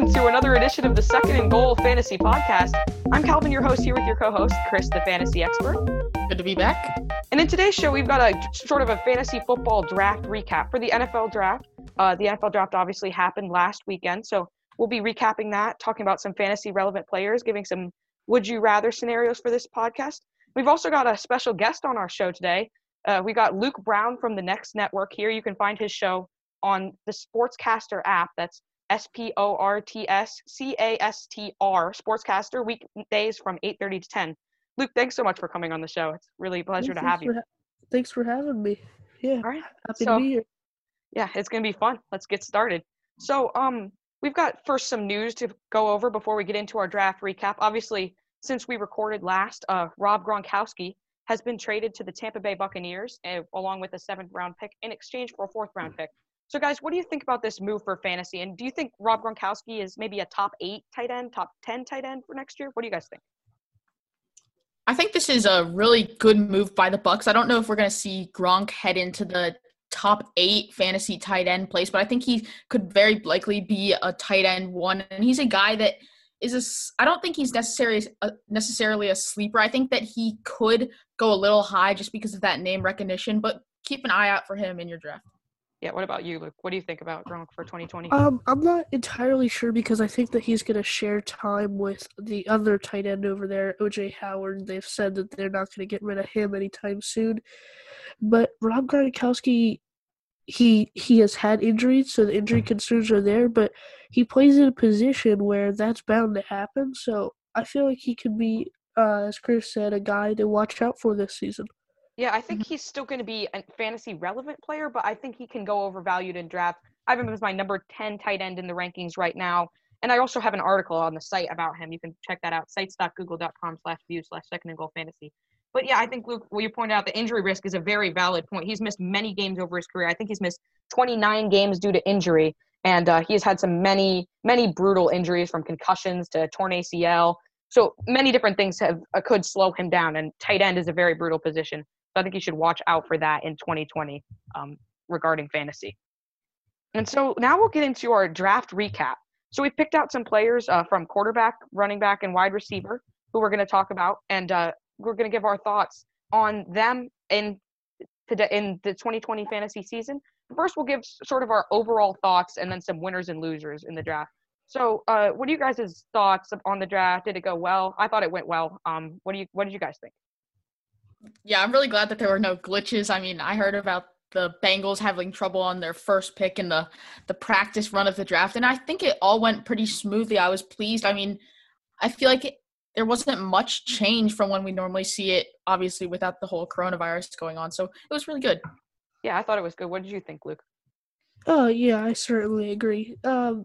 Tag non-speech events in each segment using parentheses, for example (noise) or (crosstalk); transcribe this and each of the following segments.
welcome to another edition of the Second and Goal Fantasy Podcast. I'm Calvin, your host, here with your co-host Chris, the fantasy expert. Good to be back. And in today's show, we've got a sort of a fantasy football draft recap for the NFL draft. Uh, the NFL draft obviously happened last weekend, so we'll be recapping that, talking about some fantasy relevant players, giving some would you rather scenarios for this podcast. We've also got a special guest on our show today. Uh, we got Luke Brown from the Next Network here. You can find his show on the Sportscastr app. That's S P O R T S C A S T R Sportscastr weekdays from 8:30 to 10. Luke, thanks so much for coming on the show. It's really a pleasure Yeah, to have thanks you. ha- thanks for having me. Yeah, All right. happy so- to be here. Yeah, it's going to be fun. Let's get started. So, um, we've got first some news to go over before we get into our draft recap. Obviously, since we recorded last, uh, Rob Gronkowski has been traded to the Tampa Bay Buccaneers uh, along with a seventh round pick in exchange for a fourth round pick. So, guys, what do you think about this move for fantasy? And do you think Rob Gronkowski is maybe a top eight tight end, top 10 tight end for next year? What do you guys think? I think this is a really good move by the Bucks. I don't know if we're going to see Gronk head into the top eight fantasy tight end place, but I think he could very likely be a tight end one. And he's a guy that is a, I don't think he's necessarily a, uh, necessarily a sleeper. I think that he could go a little high just because of that name recognition. But keep an eye out for him in your draft. Yeah, what about you, Luke? What do you think about Gronk for 2020? Um, I'm not entirely sure because I think that he's going to share time with the other tight end over there, OJ Howard. They've said that they're not going to get rid of him anytime soon. But Rob Gronkowski, he he has had injuries, so the injury concerns are there. But he plays in a position where that's bound to happen. So I feel like he could be, uh, as Chris said, a guy to watch out for this season. Yeah, I think he's still going to be a fantasy relevant player, but I think he can go overvalued in draft. I have him as my number 10 tight end in the rankings right now. And I also have an article on the site about him. You can check that out, sites.google.com slash view slash second and goal fantasy. But yeah, I think, Luke, what you pointed out, the injury risk is a very valid point. He's missed many games over his career. I think he's missed 29 games due to injury. And uh, he's had some many, many brutal injuries from concussions to torn ACL. So many different things have uh, could slow him down. And tight end is a very brutal position. I think you should watch out for that in 2020 um, regarding fantasy. And so now we'll get into our draft recap. So we picked out some players uh, from quarterback, running back, and wide receiver who we're going to talk about, and uh, we're going to give our thoughts on them in today in the 2020 fantasy season. First, we'll give sort of our overall thoughts, and then some winners and losers in the draft. So, uh, what are you guys' thoughts on the draft? Did it go well? I thought it went well. Um, what do you What did you guys think? Yeah, I'm really glad that there were no glitches. I mean, I heard about the Bengals having trouble on their first pick in the the practice run of the draft, and I think it all went pretty smoothly. I was pleased. I mean, I feel like it, there wasn't much change from when we normally see it, obviously without the whole coronavirus going on. So it was really good. Yeah, I thought it was good. What did you think, Luke? Oh yeah, I certainly agree. Um,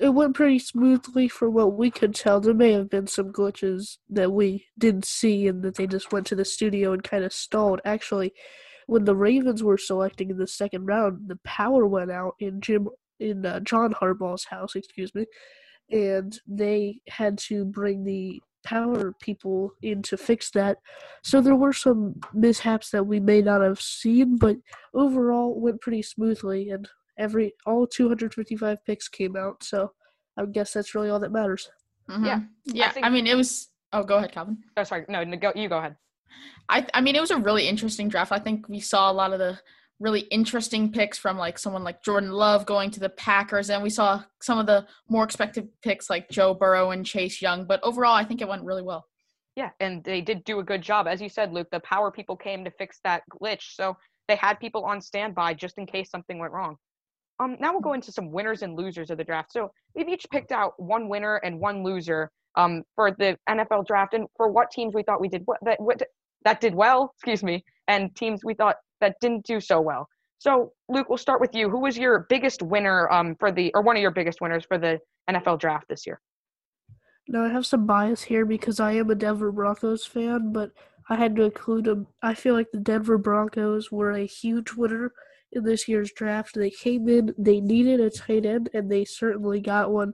it went pretty smoothly from what we could tell. There may have been some glitches that we didn't see, and that they just went to the studio and kind of stalled. Actually, when the Ravens were selecting in the second round, the power went out in Jim in uh, John Harbaugh's house. Excuse me, and they had to bring the power people in to fix that. So there were some mishaps that we may not have seen, but overall went pretty smoothly and every all 255 picks came out so i guess that's really all that matters Mhm. yeah. I, think- mean, it was. Oh, go ahead, Calvin. Oh, sorry. No, no, go, you go ahead. I I mean it was a really interesting draft. I think we saw a lot of the really interesting picks from like someone like Jordan Love going to the Packers and we saw some of the more expected picks like Joe Burrow and Chase Young, but overall I think it went really well. Yeah, and they did do a good job. As you said, Luke, the power people came to fix that glitch. So they had people on standby just in case something went wrong. Um, now we'll go into some winners and losers of the draft. So we've each picked out one winner and one loser um, for the NFL draft, and for what teams we thought we did what that what that did well, (laughs) excuse me, and teams we thought that didn't do so well. So Luke, we'll start with you. Who was your biggest winner um, for the, or one of your biggest winners for the NFL draft this year? now i have some bias here because i am a denver broncos fan but i had to include them i feel like the denver broncos were a huge winner in this year's draft they came in they needed a tight end and they certainly got one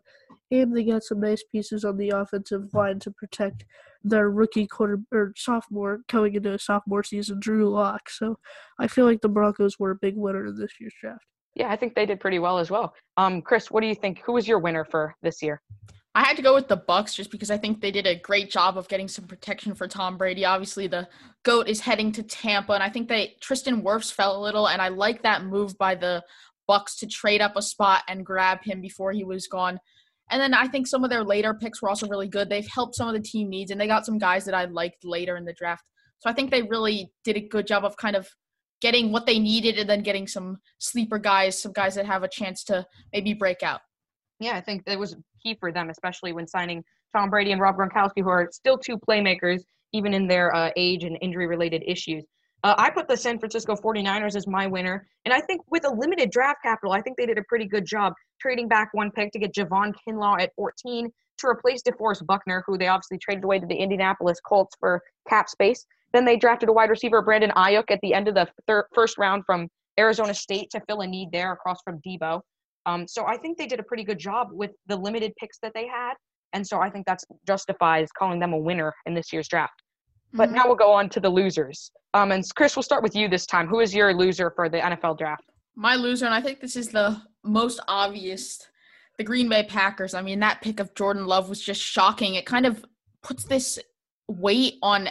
and they got some nice pieces on the offensive line to protect their rookie quarter or sophomore coming into a sophomore season, Drew Lock. So I feel like the Broncos were a big winner in this year's draft. Yeah, I think they did pretty well as well. Um, Chris, what do you think? Who was your winner for this year? I had to go with the Bucks just because I think they did a great job of getting some protection for Tom Brady. Obviously, the goat is heading to Tampa, and I think they Tristan Wirfs fell a little, and I like that move by the Bucks to trade up a spot and grab him before he was gone. And then I think some of their later picks were also really good. They've helped some of the team needs, and they got some guys that I liked later in the draft. So I think they really did a good job of kind of getting what they needed and then getting some sleeper guys, some guys that have a chance to maybe break out. Yeah, I think it was key for them, especially when signing Tom Brady and Rob Gronkowski, who are still two playmakers, even in their uh, age and injury related issues. Uh, I put the San Francisco 49ers as my winner. And I think with a limited draft capital, I think they did a pretty good job trading back one pick to get Javon Kinlaw at 14 to replace DeForest Buckner, who they obviously traded away to the Indianapolis Colts for cap space. Then they drafted a wide receiver, Brandon Aiyuk, at the end of the thir- first round from Arizona State to fill a need there across from Deebo. Um, so I think they did a pretty good job with the limited picks that they had. And so I think that justifies calling them a winner in this year's draft. But mm-hmm. now we'll go on to the losers. Um, and Chris, we'll start with you this time. Who is your loser for the NFL draft? My loser, and I think this is the most obvious, the Green Bay Packers. I mean, that pick of Jordan Love was just shocking. It kind of puts this weight on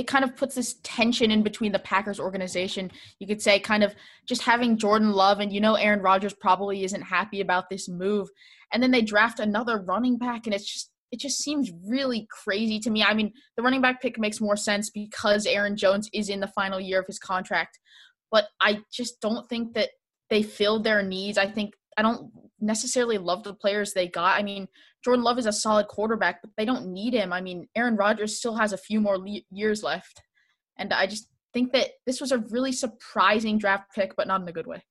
it kind of puts this tension in between the Packers organization. You could say kind of just having Jordan Love and you know Aaron Rodgers probably isn't happy about this move. And then they draft another running back and it's just it just seems really crazy to me. I mean, the running back pick makes more sense because Aaron Jones is in the final year of his contract, but I just don't think that they filled their needs. I think I don't necessarily love the players they got. I mean, Jordan Love is a solid quarterback, but they don't need him. I mean, Aaron Rodgers still has a few more le- years left. And I just think that this was a really surprising draft pick, but not in a good way.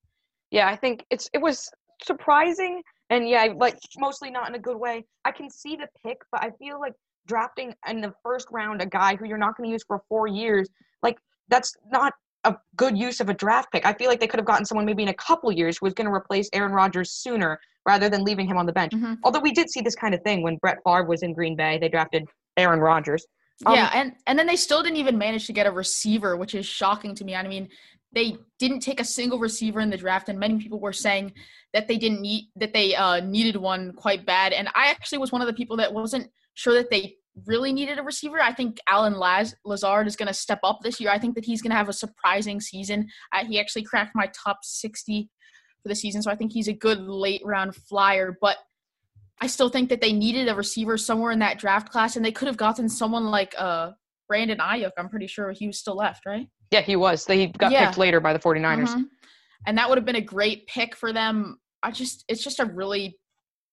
Yeah, I think it's it was surprising and yeah, like mostly not in a good way. I can see the pick, but I feel like drafting in the first round a guy who you're not going to use for four years, like that's not a good use of a draft pick. I feel like they could have gotten someone maybe in a couple years who was going to replace Aaron Rodgers sooner rather than leaving him on the bench. Mm-hmm. Although we did see this kind of thing when Brett Favre was in Green Bay, they drafted Aaron Rodgers. Um, yeah, and and then they still didn't even manage to get a receiver, which is shocking to me. I mean, they didn't take a single receiver in the draft, and many people were saying that they didn't need that they uh, needed one quite bad. And I actually was one of the people that wasn't sure that they really needed a receiver. I think Allen Laz- Lazard is going to step up this year. I think that he's going to have a surprising season. Uh, he actually cracked my top 60 for the season, so I think he's a good late round flyer. But I still think that they needed a receiver somewhere in that draft class, and they could have gotten someone like uh, Brandon Aiyuk. I'm pretty sure he was still left, right? Yeah, he was. He got yeah. picked later by the 49ers. Mm-hmm. And that would have been a great pick for them. I just, it's just a really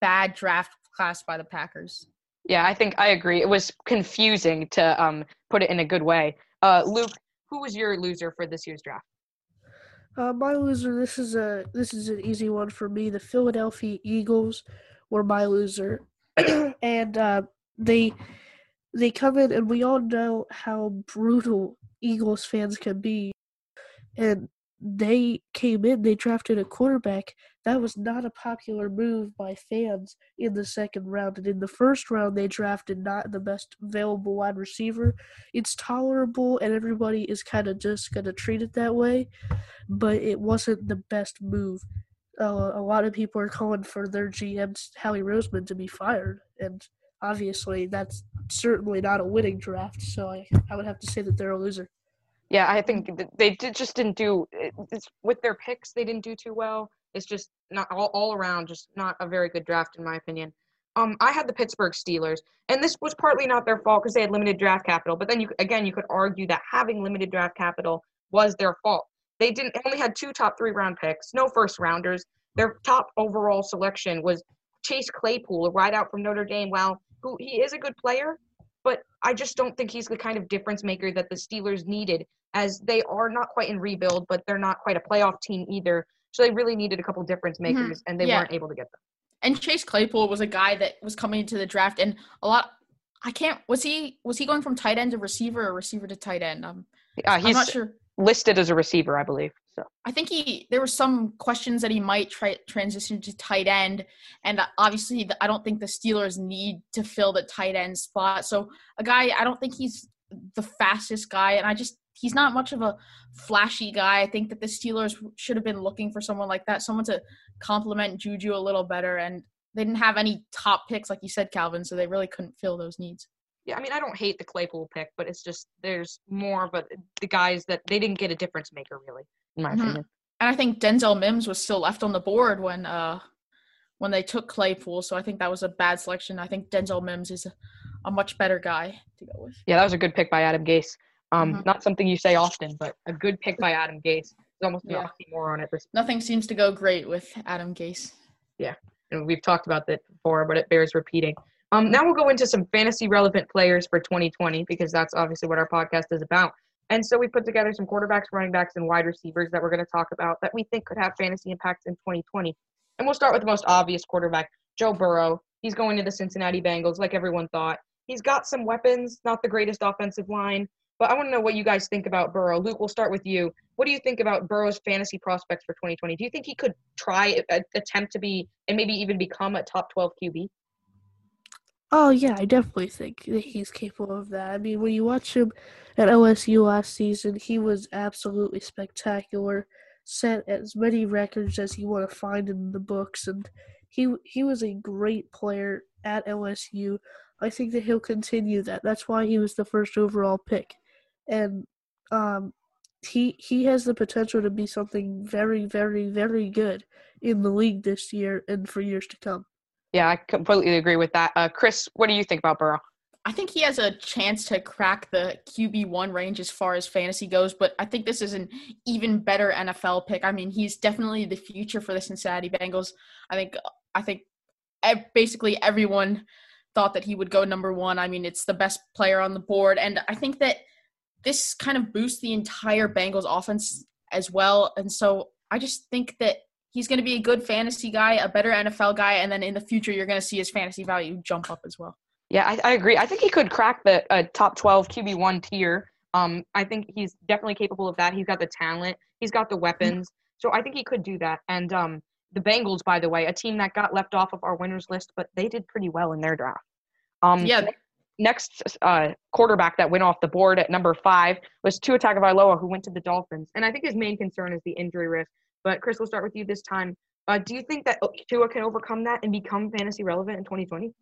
bad draft class by the Packers. Yeah, I think I agree. It was confusing to um, put it in a good way. Uh, Luke, who was your loser for this year's draft? Uh, my loser. This is a this is an easy one for me. The Philadelphia Eagles were my loser, (clears throat) and uh, they they come in, and we all know how brutal Eagles fans can be, and they came in, they drafted a quarterback. That was not a popular move by fans in the second round. And in the first round, they drafted not the best available wide receiver. It's tolerable, and everybody is kind of just going to treat it that way, but it wasn't the best move. Uh, a lot of people are calling for their GM, Howie Roseman, to be fired. And obviously, that's certainly not a winning draft. So I, I would have to say that they're a loser. Yeah, I think they did, just didn't do it's, with their picks. They didn't do too well. It's just not all, all around, just not a very good draft in my opinion. Um, I had the Pittsburgh Steelers, and this was partly not their fault because they had limited draft capital. But then you again, you could argue that having limited draft capital was their fault. They didn't only had two top three round picks, no first rounders. Their top overall selection was Chase Claypool, right out from Notre Dame. Well, who he is a good player, I just don't think he's the kind of difference maker that the Steelers needed, as they are not quite in rebuild, but they're not quite a playoff team either. So they really needed a couple difference mm-hmm. makers, mm-hmm. and they yeah. weren't able to get them. And Chase Claypool was a guy that was coming into the draft, and a lot. I can't. Was he was he going from tight end to receiver or receiver to tight end? Um, uh, he's I'm not sure. listed as a receiver, I believe. So I think he there were some questions that he might try transition to tight end, and uh, obviously the, I don't think the Steelers need to fill the tight end spot. So a guy I don't think he's the fastest guy, and I just he's not much of a flashy guy. I think that the Steelers should have been looking for someone like that, someone to complement Juju a little better. And they didn't have any top picks, like you said, Calvin, so they really couldn't fill those needs. Yeah, I mean, I don't hate the Claypool pick, but it's just there's more, but the guys that they didn't get a difference maker, really, in my mm-hmm. opinion. And I think Denzel Mims was still left on the board when uh when they took Claypool, so I think that was a bad selection. I think Denzel Mims is a, a much better guy to go with. Yeah, that was a good pick by Adam Gase. Um, mm-hmm. not something you say often, but a good pick by Adam Gase. There's almost yeah. more on it. Nothing seems to go great with Adam Gase. Yeah, and we've talked about that before, but it bears repeating. Um, now we'll go into some fantasy relevant players for 2020 because that's obviously what our podcast is about. And so we put together some quarterbacks, running backs, and wide receivers that we're going to talk about that we think could have fantasy impacts in 2020. And we'll start with the most obvious quarterback, Joe Burrow. He's going to the Cincinnati Bengals, like everyone thought. He's got some weapons, not the greatest offensive line, but I want to know what you guys think about Burrow. Luke, we'll start with you. What do you think about Burrow's fantasy prospects for 2020? Do you think he could try attempt to be and maybe even become a top 12 QB? Oh yeah, I definitely think that he's capable of that. I mean, when you watch him at OSU last season, he was absolutely spectacular. Set as many records as you want to find in the books, and he he was a great player at LSU. I think that he'll continue that. That's why he was the first overall pick and um, he he has the potential to be something very, very, very good in the league this year and for years to come. Yeah, I completely agree with that. Uh, Chris, what do you think about Burrow? I think he has a chance to crack the QB one range as far as fantasy goes, but I think this is an even better NFL pick. I mean, he's definitely the future for the Cincinnati Bengals. I think I think basically everyone thought that he would go number one. I mean, it's the best player on the board, and I think that this kind of boosts the entire Bengals offense as well. And so I just think that he's going to be a good fantasy guy, a better NFL guy, and then in the future you're going to see his fantasy value jump up as well. Yeah, I, I agree. I think he could crack the uh, top 12 QB one tier. Um, I think he's definitely capable of that. He's got the talent. He's got the weapons. So I think he could do that. And um, the Bengals, by the way, a team that got left off of our winners list, but they did pretty well in their draft. Um, yeah, next uh, quarterback that went off the board at number five was Tua Tagovailoa, who went to the Dolphins. And I think his main concern is the injury risk. But Chris, we'll start with you this time. Uh, do you think that Tua can overcome that and become fantasy relevant in 2020?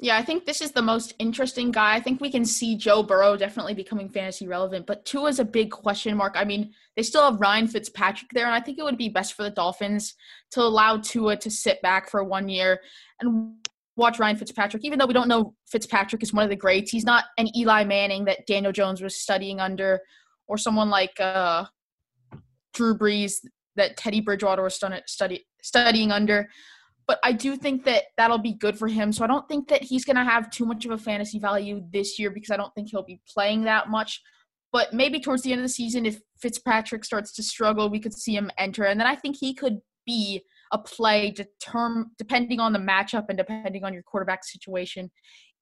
Yeah, I think this is the most interesting guy. I think we can see Joe Burrow definitely becoming fantasy relevant, but Tua is a big question mark. I mean, they still have Ryan Fitzpatrick there, and I think it would be best for the Dolphins to allow Tua to sit back for one year and watch Ryan Fitzpatrick, even though we don't know Fitzpatrick is one of the greats. He's not an Eli Manning that Daniel Jones was studying under, or someone like uh, Drew Brees that Teddy Bridgewater was study, studying under. But I do think that that'll be good for him. So I don't think that he's going to have too much of a fantasy value this year because I don't think he'll be playing that much. But maybe towards the end of the season, if Fitzpatrick starts to struggle, we could see him enter. And then I think he could be a play determ- depending on the matchup and depending on your quarterback situation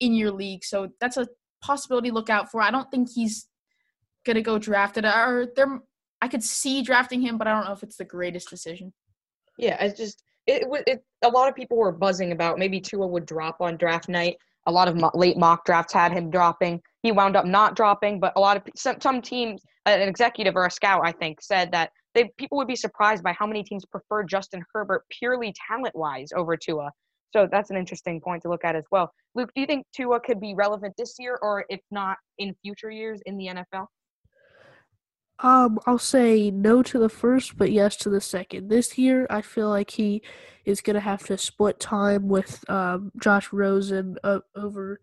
in your league. So that's a possibility to look out for. I don't think he's gonna go drafted or there I could see drafting him, but I don't know if it's the greatest decision. Yeah, it's just it was it, a lot of people were buzzing about maybe Tua would drop on draft night. A lot of mo- late mock drafts had him dropping. He wound up not dropping, but a lot of some, some teams, an executive or a scout, I think, said that they people would be surprised by how many teams prefer Justin Herbert purely talent wise over Tua. So that's an interesting point to look at as well. Luke, do you think Tua could be relevant this year, or if not in future years in the NFL? Um, I'll say no to the first, but yes to the second. This year, I feel like he is going to have to split time with um, Josh Rosen uh, over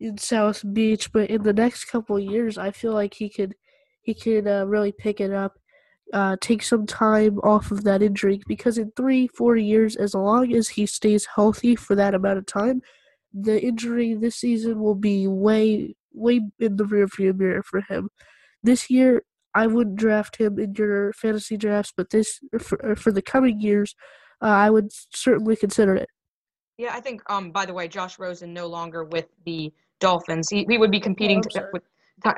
in South Beach, but in the next couple years, I feel like he could he could uh, really pick it up uh, take some time off of that injury because in three, four years, as long as he stays healthy for that amount of time, the injury this season will be way, way in the rearview mirror for him. This year, I wouldn't draft him in your fantasy drafts, but this for, for the coming years, uh, I would certainly consider it. Yeah, I think. Um, by the way, Josh Rosen no longer with the Dolphins. He he would be competing oh, to, with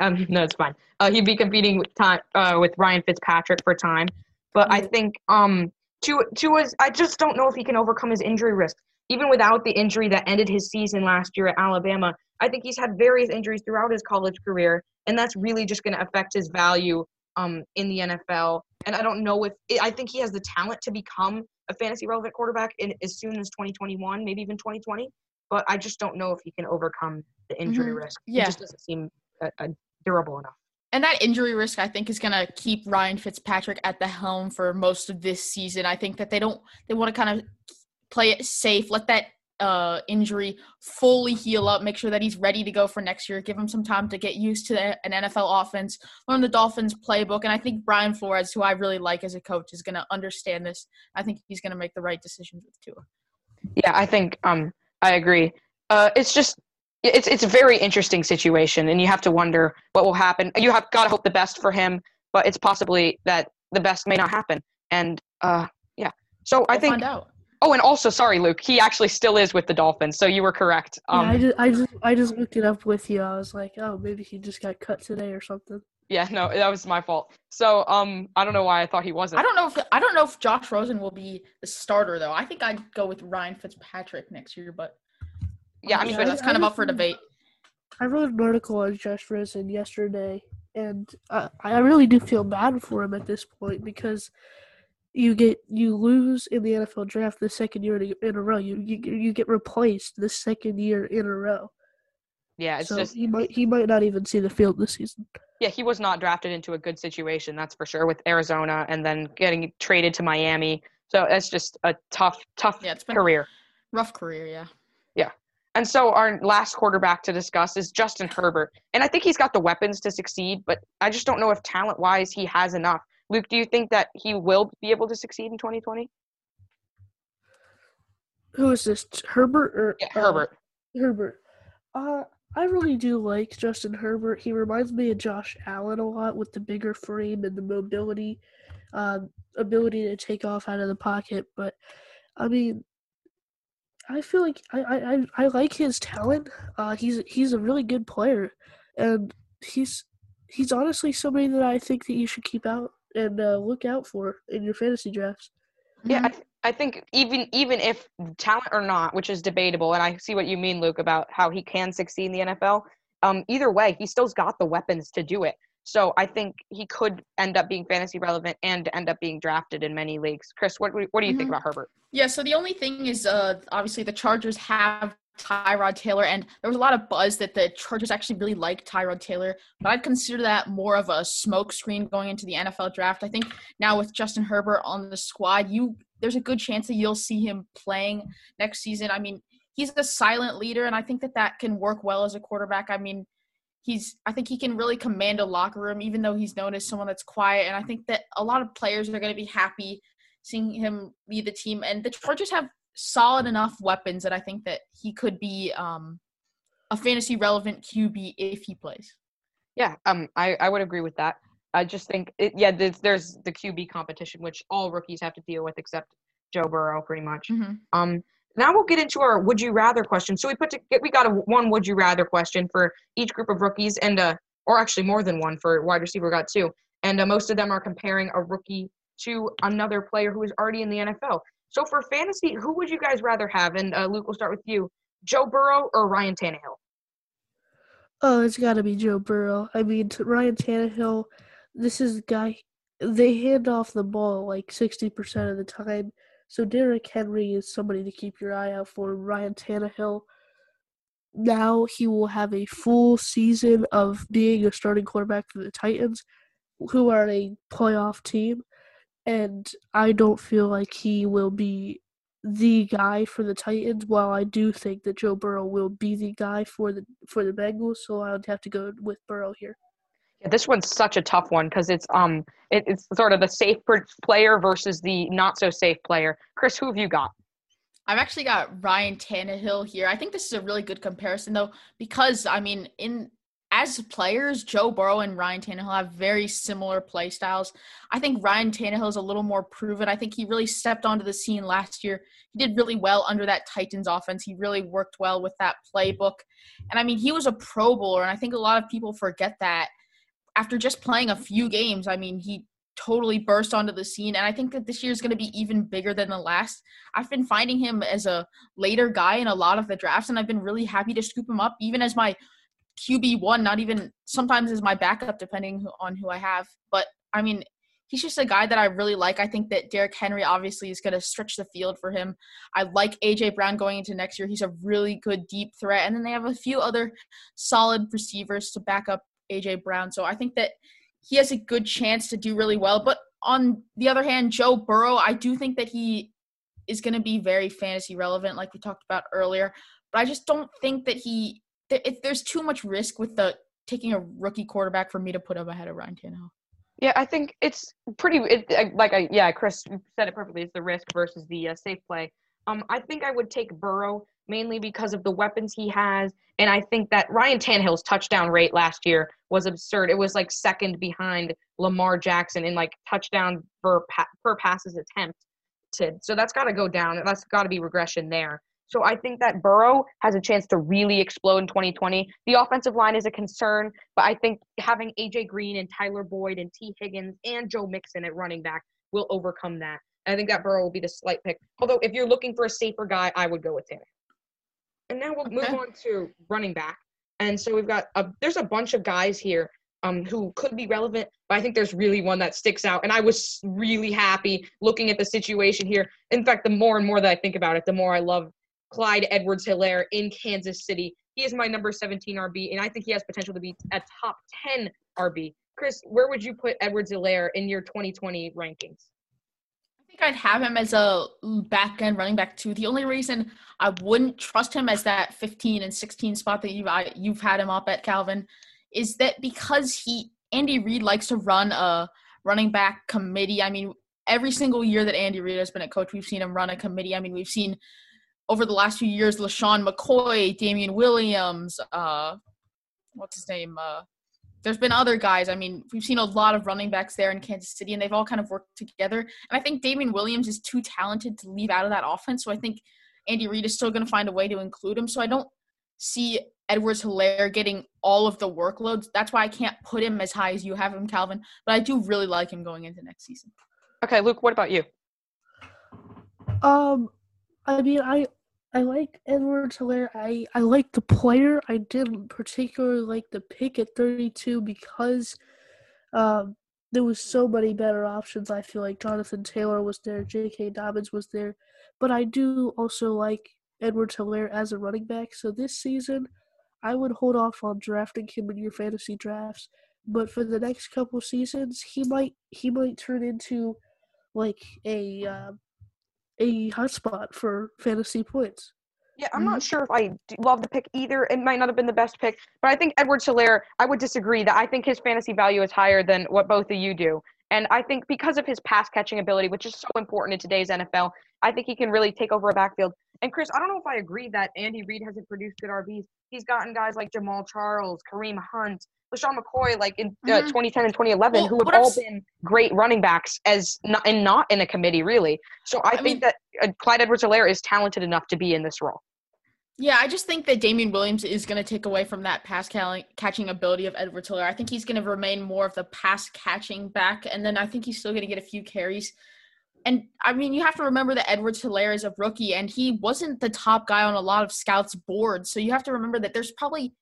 um, (laughs) no, it's fine. Uh, he'd be competing with time uh, with Ryan Fitzpatrick for time, but I think um, Tua, Tua's. I just don't know if he can overcome his injury risk. Even without the injury that ended his season last year at Alabama, I think he's had various injuries throughout his college career, and that's really just going to affect his value um, in the NFL. And I don't know if I think he has the talent to become a fantasy relevant quarterback in as soon as 2021, maybe even 2020. But I just don't know if he can overcome the injury Mhm. risk. Yeah. It just doesn't seem uh, uh, durable enough. And that injury risk, I think, is going to keep Ryan Fitzpatrick at the helm for most of this season. I think that they don't, they want to kind of play it safe, let that uh, injury fully heal up, make sure that he's ready to go for next year, give him some time to get used to the, an NFL offense, learn the Dolphins playbook. And I think Brian Flores, who I really like as a coach, is going to understand this. I think he's going to make the right decisions with Tua. Yeah, I think um, I agree. Uh, it's just it's it's a very interesting situation, and you have to wonder what will happen. You have got to hope the best for him, but it's possibly that the best may not happen. And uh, yeah, so I We'll think. find out. Oh, and also, sorry, Luke. He actually still is with the Dolphins, so you were correct. Yeah, Um, I just, I just, I just looked it up with you. I was like, oh, maybe he just got cut today or something. yeah, no, that was my fault. So, um, I don't know why I thought he wasn't. I don't know if I don't know if Josh Rosen will be the starter though. I think I'd go with Ryan Fitzpatrick next year, but Yeah, I mean, sure but that's kind of up for debate. I wrote an article on Josh Rosen yesterday, and I, I really do feel bad for him at this point because you get you lose in the NFL draft the second year in a, row. You, you you get replaced the second year in a row. yeah, it's so just he might he might not even see the field this season. yeah, he was not drafted into a good situation, that's for sure, with Arizona, and then getting traded to Miami. So it's just a tough, tough Yeah, it's been career. rough career, yeah. yeah. And so our last quarterback to discuss is Justin Herbert. And I think he's got the weapons to succeed, but I just don't know if talent wise he has enough. Luke, do you think that he will be able to succeed in 2020? Who is this? Herbert or Yeah, uh, Herbert. Herbert. Uh, I really do like Justin Herbert. He reminds me of Josh Allen a lot with the bigger frame and the mobility, um, ability to take off out of the pocket. But I mean, I feel like I I, I, I like his talent. Uh, he's he's a really good player, and he's he's honestly somebody that I think that you should keep out and uh, look out for in your fantasy drafts. Yeah, Mm-hmm. I, th- I think even even if talent or not, which is debatable, and I see what you mean, Luke, about how he can succeed in the NFL. Um, either way, he still's got the weapons to do it. So I think he could end up being fantasy relevant and end up being drafted in many leagues. Chris, what what do you think Mhm. about Herbert? Yeah, so the only thing is, uh, obviously the Chargers have Tyrod Taylor, and there was a lot of buzz that the Chargers actually really like Tyrod Taylor, but I'd consider that more of a smokescreen going into the NFL draft. I think now with Justin Herbert on the squad, you there's a good chance that you'll see him playing next season. I mean, he's a silent leader, and I think that that can work well as a quarterback. I mean, he's I think he can really command a locker room, even though he's known as someone that's quiet, and I think that a lot of players are going to be happy seeing him lead the team. And the Chargers have solid enough weapons that I think that he could be um, a fantasy relevant QB if he plays. Yeah, um, I, I would agree with that. I just think, it, yeah, there's, there's the QB competition, which all rookies have to deal with except Joe Burrow, pretty much. Mm-hmm. Um, now we'll get into our would you rather question. So we put to, we got a one would you rather question for each group of rookies, and uh, or actually more than one for wide receiver. Got two, and uh, most of them are comparing a rookie to another player who is already in the NFL. So for fantasy, who would you guys rather have? And uh, Luke, we'll start with you: Joe Burrow or Ryan Tannehill. Oh, it's got to be Joe Burrow. I mean, Ryan Tannehill, this is the guy. They hand off the ball like 60% of the time. So Derrick Henry is somebody to keep your eye out for. Ryan Tannehill, now he will have a full season of being a starting quarterback for the Titans, who are a playoff team. And I don't feel like he will be the guy for the Titans. While I do think that Joe Burrow will be the guy for the for the Bengals, so I would have to go with Burrow here. Yeah, this one's such a tough one because it's um it, it's sort of the safe player versus the not so safe player. Chris, who have you got? I've actually got Ryan Tannehill here. I think this is a really good comparison though, because I mean, in as players, Joe Burrow and Ryan Tannehill have very similar play styles. I think Ryan Tannehill is a little more proven. I think he really stepped onto the scene last year. He did really well under that Titans offense. He really worked well with that playbook. And I mean, he was a Pro Bowler, and I think a lot of people forget that after just playing a few games, I mean, he totally burst onto the scene. And I think that this year is going to be even bigger than the last. I've been finding him as a later guy in a lot of the drafts, and I've been really happy to scoop him up, even as my QB1, not even sometimes as my backup, depending on who I have. But I mean, he's just a guy that I really like. I think that Derrick Henry obviously is going to stretch the field for him. I like AJ Brown going into next year. He's a really good deep threat. And then they have a few other solid receivers to back up AJ Brown. So I think that he has a good chance to do really well. But on the other hand, Joe Burrow, I do think that he is going to be very fantasy relevant, like we talked about earlier. But I just don't think that he. There's too much risk with the taking a rookie quarterback for me to put up ahead of Ryan Tannehill. Yeah, I think it's pretty. It, like I yeah, Chris said it perfectly. It's the risk versus the uh, safe play. Um, I think I would take Burrow mainly because of the weapons he has, and I think that Ryan Tannehill's touchdown rate last year was absurd. It was like second behind Lamar Jackson in like touchdown per per passes attempt. To, so that's got to go down. That's got to be regression there. So I think that Burrow has a chance to really explode in 2020. The offensive line is a concern, but I think having AJ Green and Tyler Boyd and Tee Higgins and Joe Mixon at running back will overcome that. I think that Burrow will be the slight pick. Although if you're looking for a safer guy, I would go with Tanner. And now we'll okay. move on to running back. And so we've got a there's a bunch of guys here um, who could be relevant, but I think there's really one that sticks out. And I was really happy looking at the situation here. In fact, the more and more that I think about it, the more I love Clyde Edwards Helaire in Kansas City. He is my number 17 RB, and I think he has potential to be a top 10 RB. Chris, where would you put Edwards Helaire in your 2020 rankings? I think I'd have him as a back end running back too. The only reason I wouldn't trust him as that 15 and 16 spot that you've I, you've had him up at Calvin is that because he Andy Reid likes to run a running back committee. I mean, every single year that Andy Reid has been a coach, we've seen him run a committee. I mean, we've seen over the last few years, LeSean McCoy, Damien Williams, uh, what's his name? Uh, there's been other guys. I mean, we've seen a lot of running backs there in Kansas City, and they've all kind of worked together. And I think Damien Williams is too talented to leave out of that offense. So I think Andy Reid is still going to find a way to include him. So I don't see Edwards Helaire getting all of the workloads. That's why I can't put him as high as you have him, Calvin. But I do really like him going into next season. Okay, Luke, what about you? Um, I mean, I I like Edward Helaire. I, I like the player. I didn't particularly like the pick at 32 because um, there was so many better options. I feel like Jonathan Taylor was there, J.K. Dobbins was there, but I do also like Edward Helaire as a running back. So this season, I would hold off on drafting him in your fantasy drafts. But for the next couple seasons, he might he might turn into like a uh, a hotspot for fantasy points. Yeah, I'm mm-hmm. not sure if I love the pick either. It might not have been the best pick, but I think Edward Helaire, I would disagree that I think his fantasy value is higher than what both of you do. And I think because of his pass catching ability, which is so important in today's NFL, I think he can really take over a backfield. And Chris, I don't know if I agree that Andy Reid hasn't produced good RBs. He's gotten guys like Jamaal Charles, Kareem Hunt, LeSean McCoy, like in uh, mm-hmm. 2010 and 2011, well, who have all been great running backs as not, and not in a committee really. So I, I think mean, that uh, Clyde Edwards-Helaire is talented enough to be in this role. Yeah, I just think that Damien Williams is going to take away from that pass catching ability of Edwards-Helaire. I think he's going to remain more of the pass catching back, and then I think he's still going to get a few carries. And I mean, you have to remember that Edwards-Helaire is a rookie, and he wasn't the top guy on a lot of scouts' boards. So you have to remember that there's probably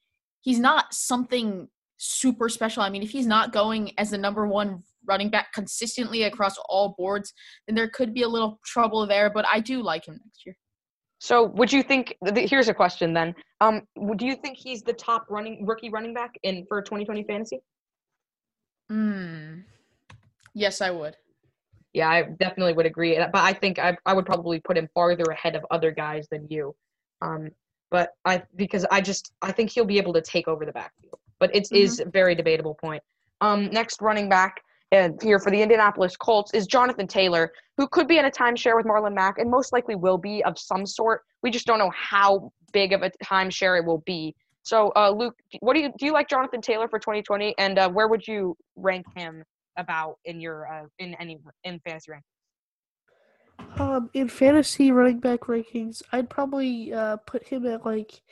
he's not something super special. I mean, if he's not going as the number one running back consistently across all boards, then there could be a little trouble there. But I do like him next year. So, would you think? Here's a question then. Um, do you think he's the top running rookie running back in for 2020 fantasy? Hmm. Yes, I would. Yeah, I definitely would agree. But I think I I would probably put him farther ahead of other guys than you. Um, but I because I just I think he'll be able to take over the backfield but it mm-hmm. is a very debatable point. Um, next running back and here for the Indianapolis Colts is Jonathan Taylor, who could be in a timeshare with Marlon Mack and most likely will be of some sort. We just don't know how big of a timeshare it will be. So, uh, Luke, what do you do? You like Jonathan Taylor for 2020, and uh, where would you rank him about in your uh, in any in fantasy rankings? Um, in fantasy running back rankings, I'd probably uh, put him at like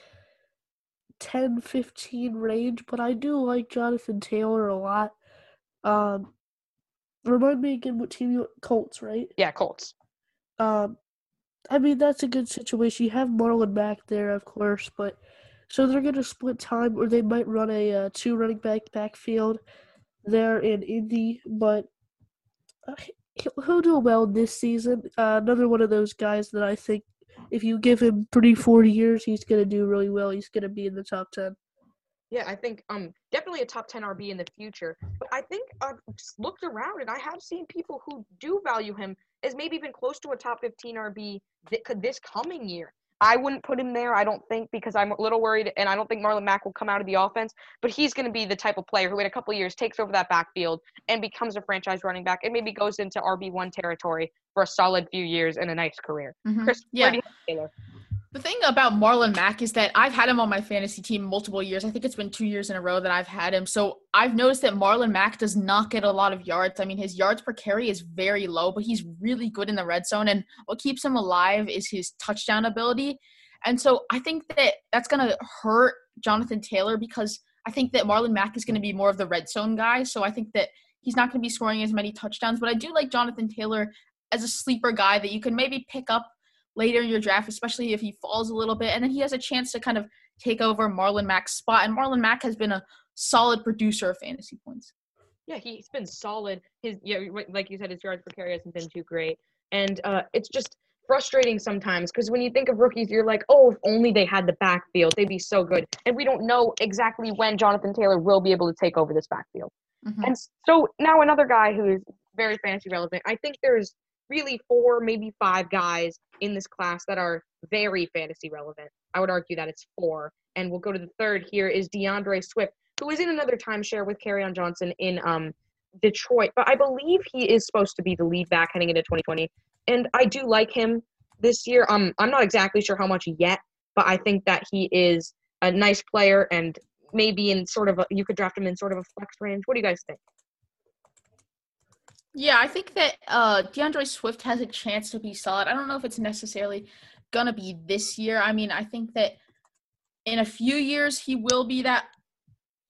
10 15 range, but I do like Jonathan Taylor a lot. Um, remind me again what team you Colts, right? Yeah, Colts. Um, I mean that's a good situation. You have Marlon back there, of course, but so they're gonna split time, or they might run a uh, two running back backfield there in Indy, but uh, he'll do well this season. Uh, another one of those guys that I think if you give him three, four years, he's gonna do really well. He's gonna be in the top ten. Yeah, I think um definitely a top 10 RB in the future. But I think I've looked around and I have seen people who do value him as maybe even close to a top 15 RB this coming year. I wouldn't put him there, I don't think, because I'm a little worried, and I don't think Marlon Mack will come out of the offense. But he's going to be the type of player who, in a couple years, takes over that backfield and becomes a franchise running back, and maybe goes into RB one territory for a solid few years and a nice career. Mhm. Chris, Yeah. where do you have Taylor? The thing about Marlon Mack is that I've had him on my fantasy team multiple years. I think it's been two years in a row that I've had him. So I've noticed that Marlon Mack does not get a lot of yards. I mean, his yards per carry is very low, but he's really good in the red zone. And what keeps him alive is his touchdown ability. And so I think that that's going to hurt Jonathan Taylor because I think that Marlon Mack is going to be more of the red zone guy. So I think that he's not going to be scoring as many touchdowns. But I do like Jonathan Taylor as a sleeper guy that you can maybe pick up later in your draft, especially if he falls a little bit, and then he has a chance to kind of take over Marlon Mack's spot. And Marlon Mack has been a solid producer of fantasy points. Yeah, he's been solid. His yeah, like you said, his yards per carry hasn't been too great, and uh, it's just frustrating sometimes because when you think of rookies, you're like, oh, if only they had the backfield, they'd be so good. And we don't know exactly when Jonathan Taylor will be able to take over this backfield. Mhm. And so now another guy who is very fantasy relevant. I think there's really four, maybe five guys in this class that are very fantasy relevant. I would argue that it's four. And we'll go to the third here is DeAndre Swift, who is in another timeshare with on Johnson in um Detroit. But I believe he is supposed to be the lead back heading into 2020. And I do like him this year. Um, I'm not exactly sure how much yet, but I think that he is a nice player and maybe in sort of a, you could draft him in sort of a flex range. What do you guys think? Yeah, I think that uh, DeAndre Swift has a chance to be solid. I don't know if it's necessarily gonna be this year. I mean, I think that in a few years he will be that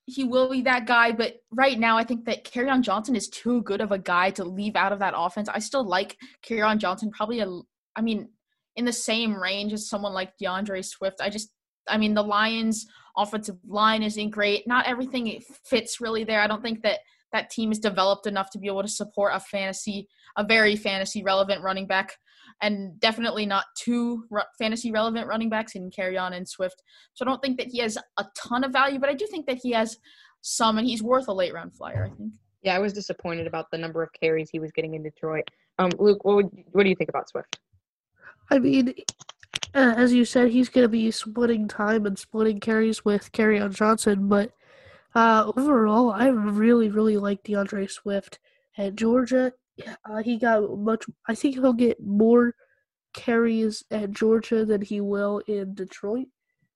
he will be that guy. But right now, I think that on Johnson is too good of a guy to leave out of that offense. I still like on Johnson, probably a, I mean, in the same range as someone like DeAndre Swift. I just, I mean, the Lions' offensive line isn't great. Not everything fits really there. I don't think that that team is developed enough to be able to support a fantasy, a very fantasy relevant running back, and definitely not two r- fantasy relevant running backs in Kerryon and Swift. So I don't think that he has a ton of value, but I do think that he has some, and he's worth a late round flyer. I think. Yeah, I was disappointed about the number of carries he was getting in Detroit. Um, Luke, what would, what do you think about Swift? I mean, uh, as you said, he's going to be splitting time and splitting carries with Kerryon Johnson, but uh, overall, I really, really like DeAndre Swift at Georgia. Uh, he got much. I think he'll get more carries at Georgia than he will in Detroit,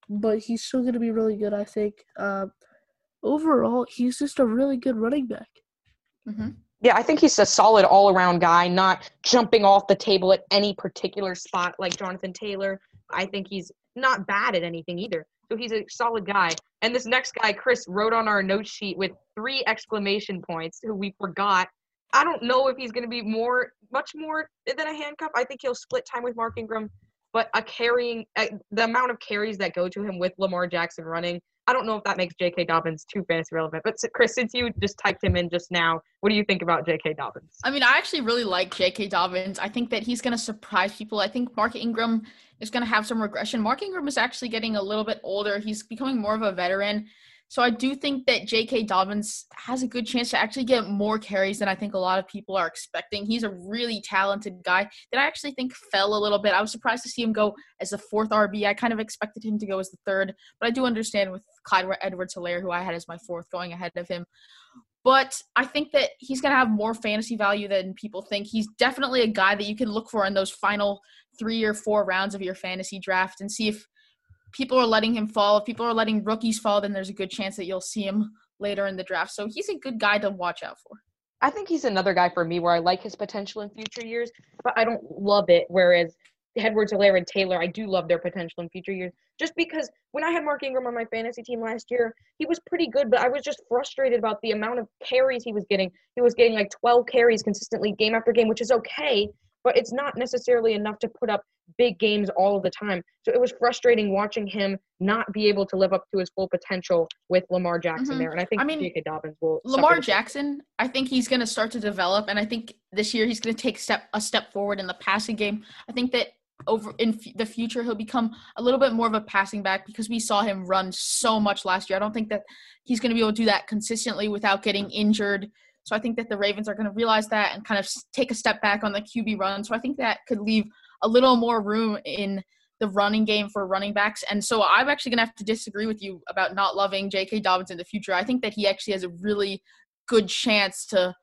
but he's still going to be really good. I think. Um, overall, he's just a really good running back. Mm-hmm. Yeah, I think he's a solid all around guy, not jumping off the table at any particular spot like Jonathan Taylor. I think he's not bad at anything either. So he's a solid guy. And this next guy, Chris, wrote on our note sheet with three exclamation points, who we forgot. I don't know if he's going to be more, much more than a handcuff. I think he'll split time with Mark Ingram, but a carrying, the amount of carries that go to him with Lamar Jackson running, I don't know if that makes J.K. Dobbins too fantasy relevant. But Chris, since you just typed him in just now, what do you think about J.K. Dobbins? I mean, I actually really like J.K. Dobbins. I think that he's going to surprise people. I think Mark Ingram is going to have some regression. Mark Ingram is actually getting a little bit older. He's becoming more of a veteran. So I do think that J.K. Dobbins has a good chance to actually get more carries than I think a lot of people are expecting. He's a really talented guy that I actually think fell a little bit. I was surprised to see him go as the fourth RB. I kind of expected him to go as the third, but I do understand with Clyde Edwards-Helaire, who I had as my fourth, going ahead of him. But I think that he's going to have more fantasy value than people think. He's definitely a guy that you can look for in those final three or four rounds of your fantasy draft and see if people are letting him fall. If people are letting rookies fall, then there's a good chance that you'll see him later in the draft. So he's a good guy to watch out for. I think he's another guy for me where I like his potential in future years, but I don't love it. Whereas Edwards, Helaire, and Taylor, I do love their potential in future years. Just because when I had Mark Ingram on my fantasy team last year, he was pretty good, but I was just frustrated about the amount of carries he was getting. He was getting like 12 carries consistently game after game, which is okay, but it's not necessarily enough to put up big games all of the time. So it was frustrating watching him not be able to live up to his full potential with Lamar Jackson Mhm. there. And I think I mean, J.K. Dobbins will. Lamar. Jackson, I think he's going to start to develop, and I think this year he's going to take step a step forward in the passing game. I think that over in f- the future he'll become a little bit more of a passing back because we saw him run so much last year. I don't think that he's going to be able to do that consistently without getting injured. So I think that the Ravens are going to realize that and kind of take a step back on the QB run. So I think that could leave a little more room in the running game for running backs. And so I'm actually going to have to disagree with you about not loving J.K. Dobbins in the future. I think that he actually has a really good chance to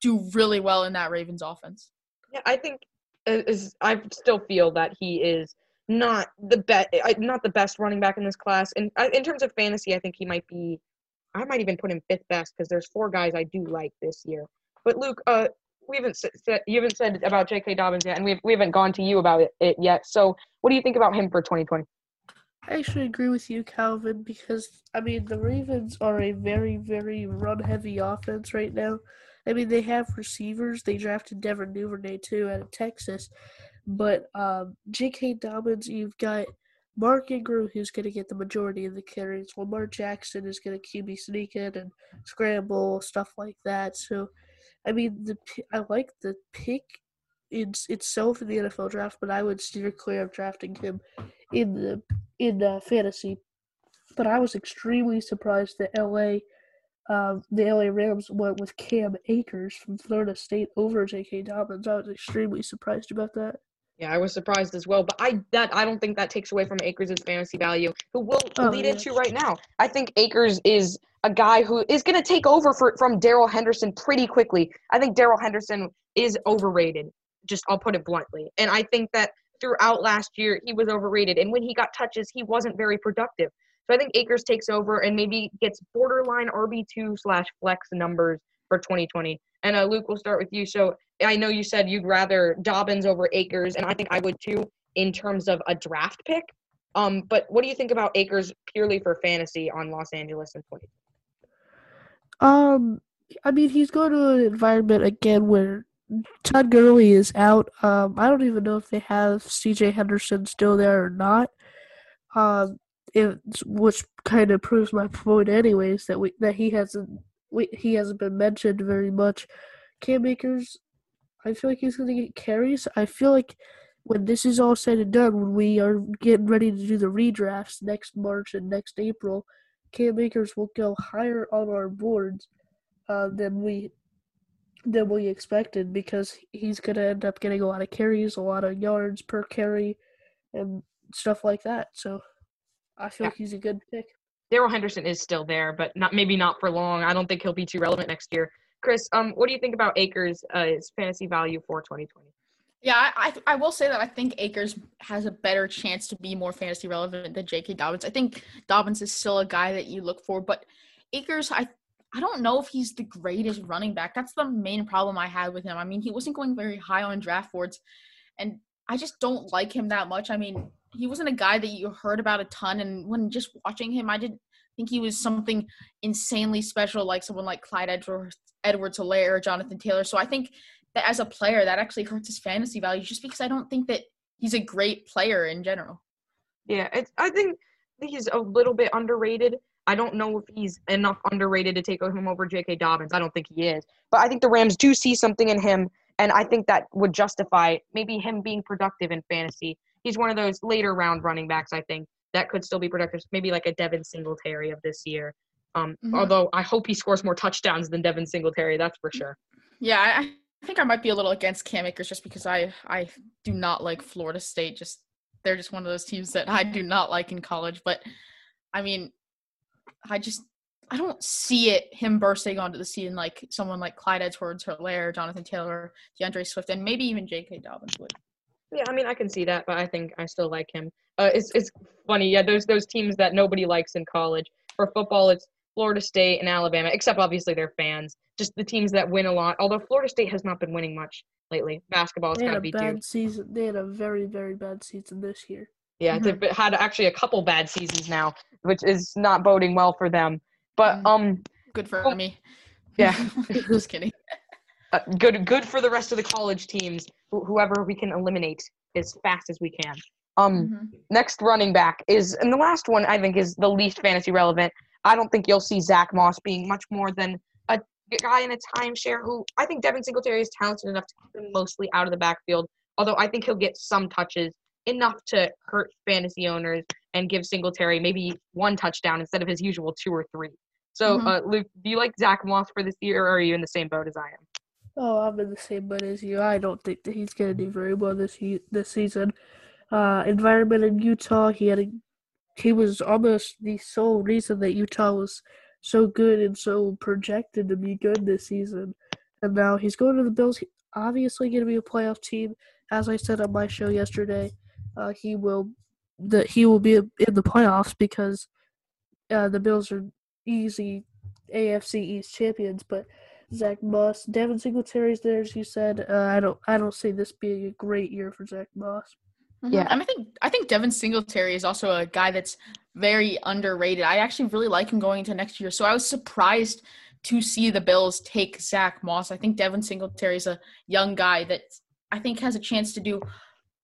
do really well in that Ravens offense. Yeah, I think is I still feel that he is not the best, not the best running back in this class. And in terms of fantasy, I think he might be. I might even put him fifth best because there's four guys I do like this year. But Luke, uh, we haven't said you haven't said about J.K. Dobbins yet, and we've we haven't gone to you about it, yet. So, what do you think about him for 2020? I actually agree with you, Calvin, because I mean the Ravens are a very, very run-heavy offense right now. I mean they have receivers. They drafted Devin Duvernay too out of Texas, but um, J.K. Dobbins, you've got Mark Ingram who's going to get the majority of the carries. Lamar Jackson is going to QB sneak in and scramble stuff like that. So, I mean the I like the pick in itself in the NFL draft, but I would steer clear of drafting him in the in uh, fantasy. But I was extremely surprised that LA, um, the LA Rams went with Cam Akers from Florida State over J.K. Dobbins. I was extremely surprised about that. Yeah, I was surprised as well, but I that I don't think that takes away from Akers' fantasy value, who we'll Oh, lead yeah. into right now. I think Akers is a guy who is going to take over for, from Darrell Henderson pretty quickly. I think Darrell Henderson is overrated. Just I'll put it bluntly, and I think that throughout last year he was overrated, and when he got touches, he wasn't very productive. So I think Akers takes over and maybe gets borderline RB two slash flex numbers for 2020. And uh, Luke, we'll start with you. So I know you said you'd rather Dobbins over Akers, and I think I would too in terms of a draft pick. Um, but what do you think about Akers purely for fantasy on Los Angeles in 20? Um, I mean, he's going to an environment again where Todd Gurley is out. Um, I don't even know if they have C.J. Henderson still there or not. Um, it, which kind of proves my point, anyways, that we that he hasn't we, he hasn't been mentioned very much. Cam Akers, I feel like he's going to get carries. I feel like when this is all said and done, when we are getting ready to do the redrafts next March and next April, Cam Akers will go higher on our boards uh, than we than we expected because he's going to end up getting a lot of carries, a lot of yards per carry, and stuff like that. So I feel Yeah. like he's a good pick. Darrell Henderson is still there, but not maybe not for long. I don't think he'll be too relevant next year. Chris, um, what do you think about Akers' uh, his fantasy value for 2020? Yeah, I, I I will say that I think Akers has a better chance to be more fantasy relevant than J.K. Dobbins. I think Dobbins is still a guy that you look for, but Akers, I I don't know if he's the greatest running back. That's the main problem I had with him. I mean, he wasn't going very high on draft boards, and I just don't like him that much. I mean, he wasn't a guy that you heard about a ton, and when just watching him, I didn't think he was something insanely special like someone like Clyde Edwards, Edwards Helaire or Jonathan Taylor. So I think that as a player, that actually hurts his fantasy value just because I don't think that he's a great player in general. Yeah, I think he's a little bit underrated. I don't know if he's enough underrated to take him over J.K. Dobbins. I don't think he is. But I think the Rams do see something in him, and I think that would justify maybe him being productive in fantasy. He's one of those later round running backs, I think, that could still be productive, maybe like a Devin Singletary of this year. Um, Mhm. Although I hope he scores more touchdowns than Devin Singletary, that's for sure. Yeah, I, I think I might be a little against Cam Akers just because I I do not like Florida State. Just they're just one of those teams that I do not like in college. But I mean, I just I don't see it him bursting onto the scene like someone like Clyde Edwards, Helaire, Jonathan Taylor, D'Andre Swift, and maybe even J.K. Dobbins would. Yeah, I mean, I can see that, but I think I still like him. Uh, it's it's funny, yeah. Those those teams that nobody likes in college. For football, it's Florida State and Alabama, except obviously their fans. Just the teams that win a lot. Although Florida State has not been winning much lately. Basketball's They got had to a be due. bad season. They had a very, very bad season this year. Yeah, Mhm. they've had actually a couple bad seasons now, which is not boding well for them. But Mhm. um, Good for Oh, me. yeah. (laughs) Just kidding. (laughs) uh, good good for the rest of the college teams. wh- Whoever we can eliminate as fast as we can. Um, Mhm. next running back is, and the last one I think is the least fantasy relevant. I don't think you'll see Zach Moss being much more than a guy in a timeshare who I think Devin Singletary is talented enough to keep him mostly out of the backfield. Although I think he'll get some touches enough to hurt fantasy owners and give Singletary maybe one touchdown instead of his usual two or three. So, Mhm. uh, Luke, do you like Zach Moss for this year, or are you in the same boat as I am? Oh, I'm in the same boat as you. I don't think that he's going to do very well this this season. Uh, environment in Utah, he had a, he was almost the sole reason that Utah was so good and so projected to be good this season. And now he's going to the Bills. He- Obviously, going to be a playoff team. As I said on my show yesterday, uh, he will that he will be in the playoffs because uh, the Bills are easy AFC East champions. But Zach Moss, Devin Singletary's there, as you said. Uh, I don't, I don't see this being a great year for Zach Moss. Mhm. Yeah. I mean, I think I think Devin Singletary is also a guy that's very underrated. I actually really like him going into next year. So I was surprised to see the Bills take Zach Moss. I think Devin Singletary is a young guy that I think has a chance to do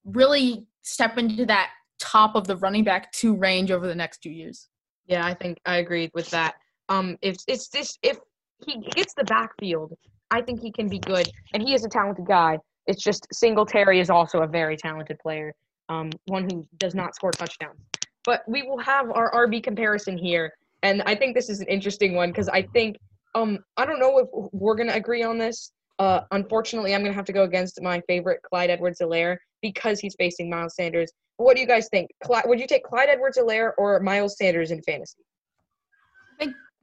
really step into that top of the running back two range over the next two years. Yeah, I think I agree with that. Um, if it's this, if he gets the backfield, I think he can be good, and he is a talented guy. It's just Singletary is also a very talented player, um, one who does not score touchdowns. But we will have our RB comparison here, and I think this is an interesting one because I think um, I don't know if we're gonna agree on this. Uh, unfortunately, I'm gonna have to go against my favorite Clyde Edwards-Helaire because he's facing Miles Sanders. What do you guys think? Would you take Clyde Edwards-Helaire or Miles Sanders in fantasy?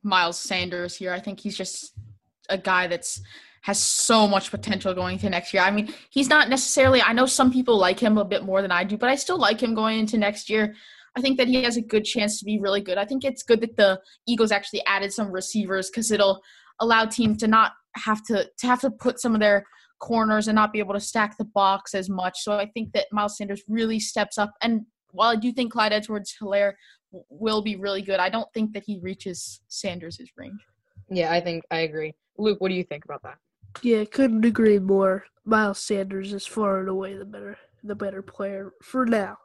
Miles Sanders here. I think he's just a guy that's has so much potential going into next year. I mean, he's not necessarily I know some people like him a bit more than I do, but I still like him going into next year. I think that he has a good chance to be really good. I think it's good that the Eagles actually added some receivers cuz it'll allow teams to not have to to have to put some of their corners and not be able to stack the box as much. So I think that Miles Sanders really steps up and while I do think Clyde Edwards Helaire will be really good. I don't think that he reaches Sanders' range. Yeah, I think I agree. Luke, what do you think about that? Yeah, couldn't agree more. Miles Sanders is far and away the better, the better player for now.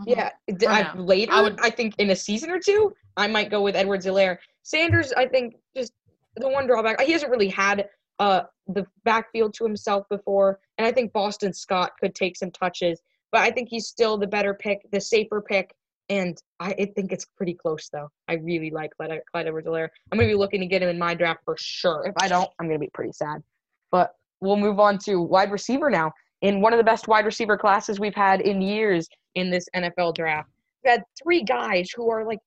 Mhm. Yeah, d- For I- now. later, I I, think in a season or two, I might go with Edwards Helaire. Sanders, I think, just the one drawback, he hasn't really had uh, the backfield to himself before, and I think Boston Scott could take some touches, but I think he's still the better pick, the safer pick, and I, I think it's pretty close, though. I really like Clyde, Clyde Edwards Helaire. I'm going to be looking to get him in my draft for sure. If I don't, I'm going to be pretty sad. But we'll move on to wide receiver now. In one of the best wide receiver classes we've had in years in this NFL draft. We've had three guys who are like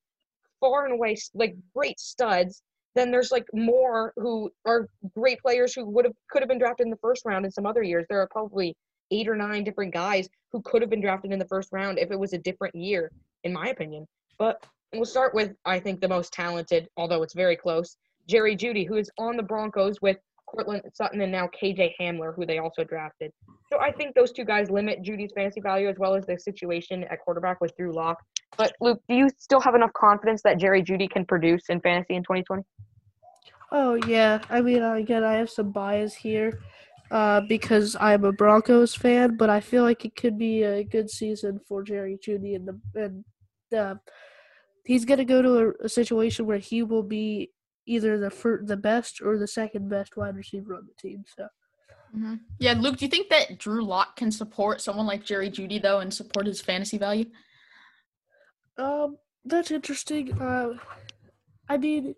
far and away like great studs. Then there's like more who are great players who would have could have been drafted in the first round in some other years. There are probably eight or nine different guys who could have been drafted in the first round if it was a different year, in my opinion. But we'll start with I think the most talented, although it's very close, Jerry Jeudy, who is on the Broncos with Courtland Sutton and now KJ Hamler, who they also drafted. So I think those two guys limit Jeudy's fantasy value as well as the situation at quarterback with Drew Lock. But Luke, do you still have enough confidence that Jerry Jeudy can produce in fantasy in 2020? Oh yeah, I mean, uh, again, I have some bias here, uh, because I'm a Broncos fan, but I feel like it could be a good season for Jerry Jeudy, and the and uh, he's gonna go to a, a situation where he will be either the fir- the best or the second best wide receiver on the team. So Mhm. Yeah, Luke, do you think that Drew Lock can support someone like Jerry Jeudy though and support his fantasy value? Um, that's interesting. Uh, I mean,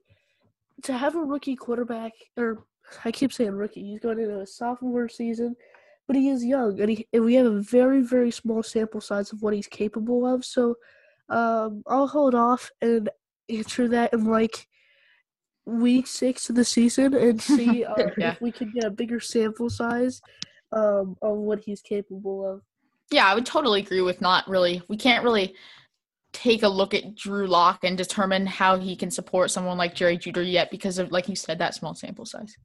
to have a rookie quarterback, or I keep saying rookie, he's going into a sophomore season, but he is young, and, he, and we have a very, very small sample size of what he's capable of. So, um, I'll hold off and answer that in like week six of the season and (laughs) see uh, Yeah. if we can get a bigger sample size um, of what he's capable of. Yeah, I would totally agree with not really. We can't really take a look at Drew Lock and determine how he can support someone like Jerry Jeudy yet because of, like you said, that small sample size.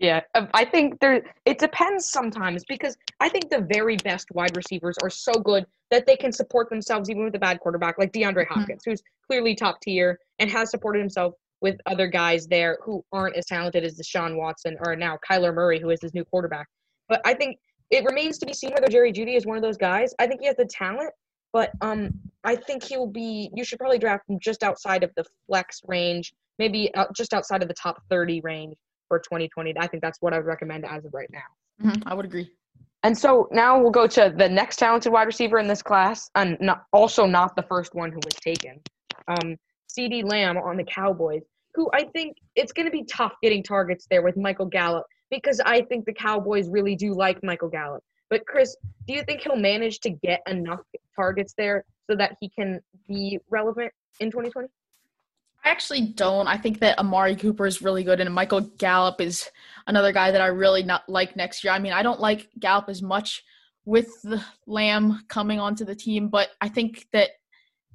Yeah, um, I think there. It depends sometimes because I think the very best wide receivers are so good that they can support themselves even with a bad quarterback, like DeAndre Mm-hmm. Hopkins, who's clearly top tier and has supported himself with other guys there who aren't as talented as Deshaun Watson or now Kyler Murray, who is his new quarterback. But I think it remains to be seen whether Jerry Jeudy is one of those guys. I think he has the talent, but um, I think he'll be. You should probably draft him just outside of the flex range, maybe out, just outside of the top thirty range for 2020. I think that's what I would recommend as of right now. Mhm, I would agree. And so now we'll go to the next talented wide receiver in this class, and not, also not the first one who was taken. Um, CeeDee Lamb on the Cowboys, who I think it's going to be tough getting targets there with Michael Gallup because I think the Cowboys really do like Michael Gallup. But Chris, do you think he'll manage to get enough targets there so that he can be relevant in 2020? I actually don't. I think that Amari Cooper is really good, and Michael Gallup is another guy that I really not like next year. I mean, I don't like Gallup as much with the Lamb coming onto the team, but I think that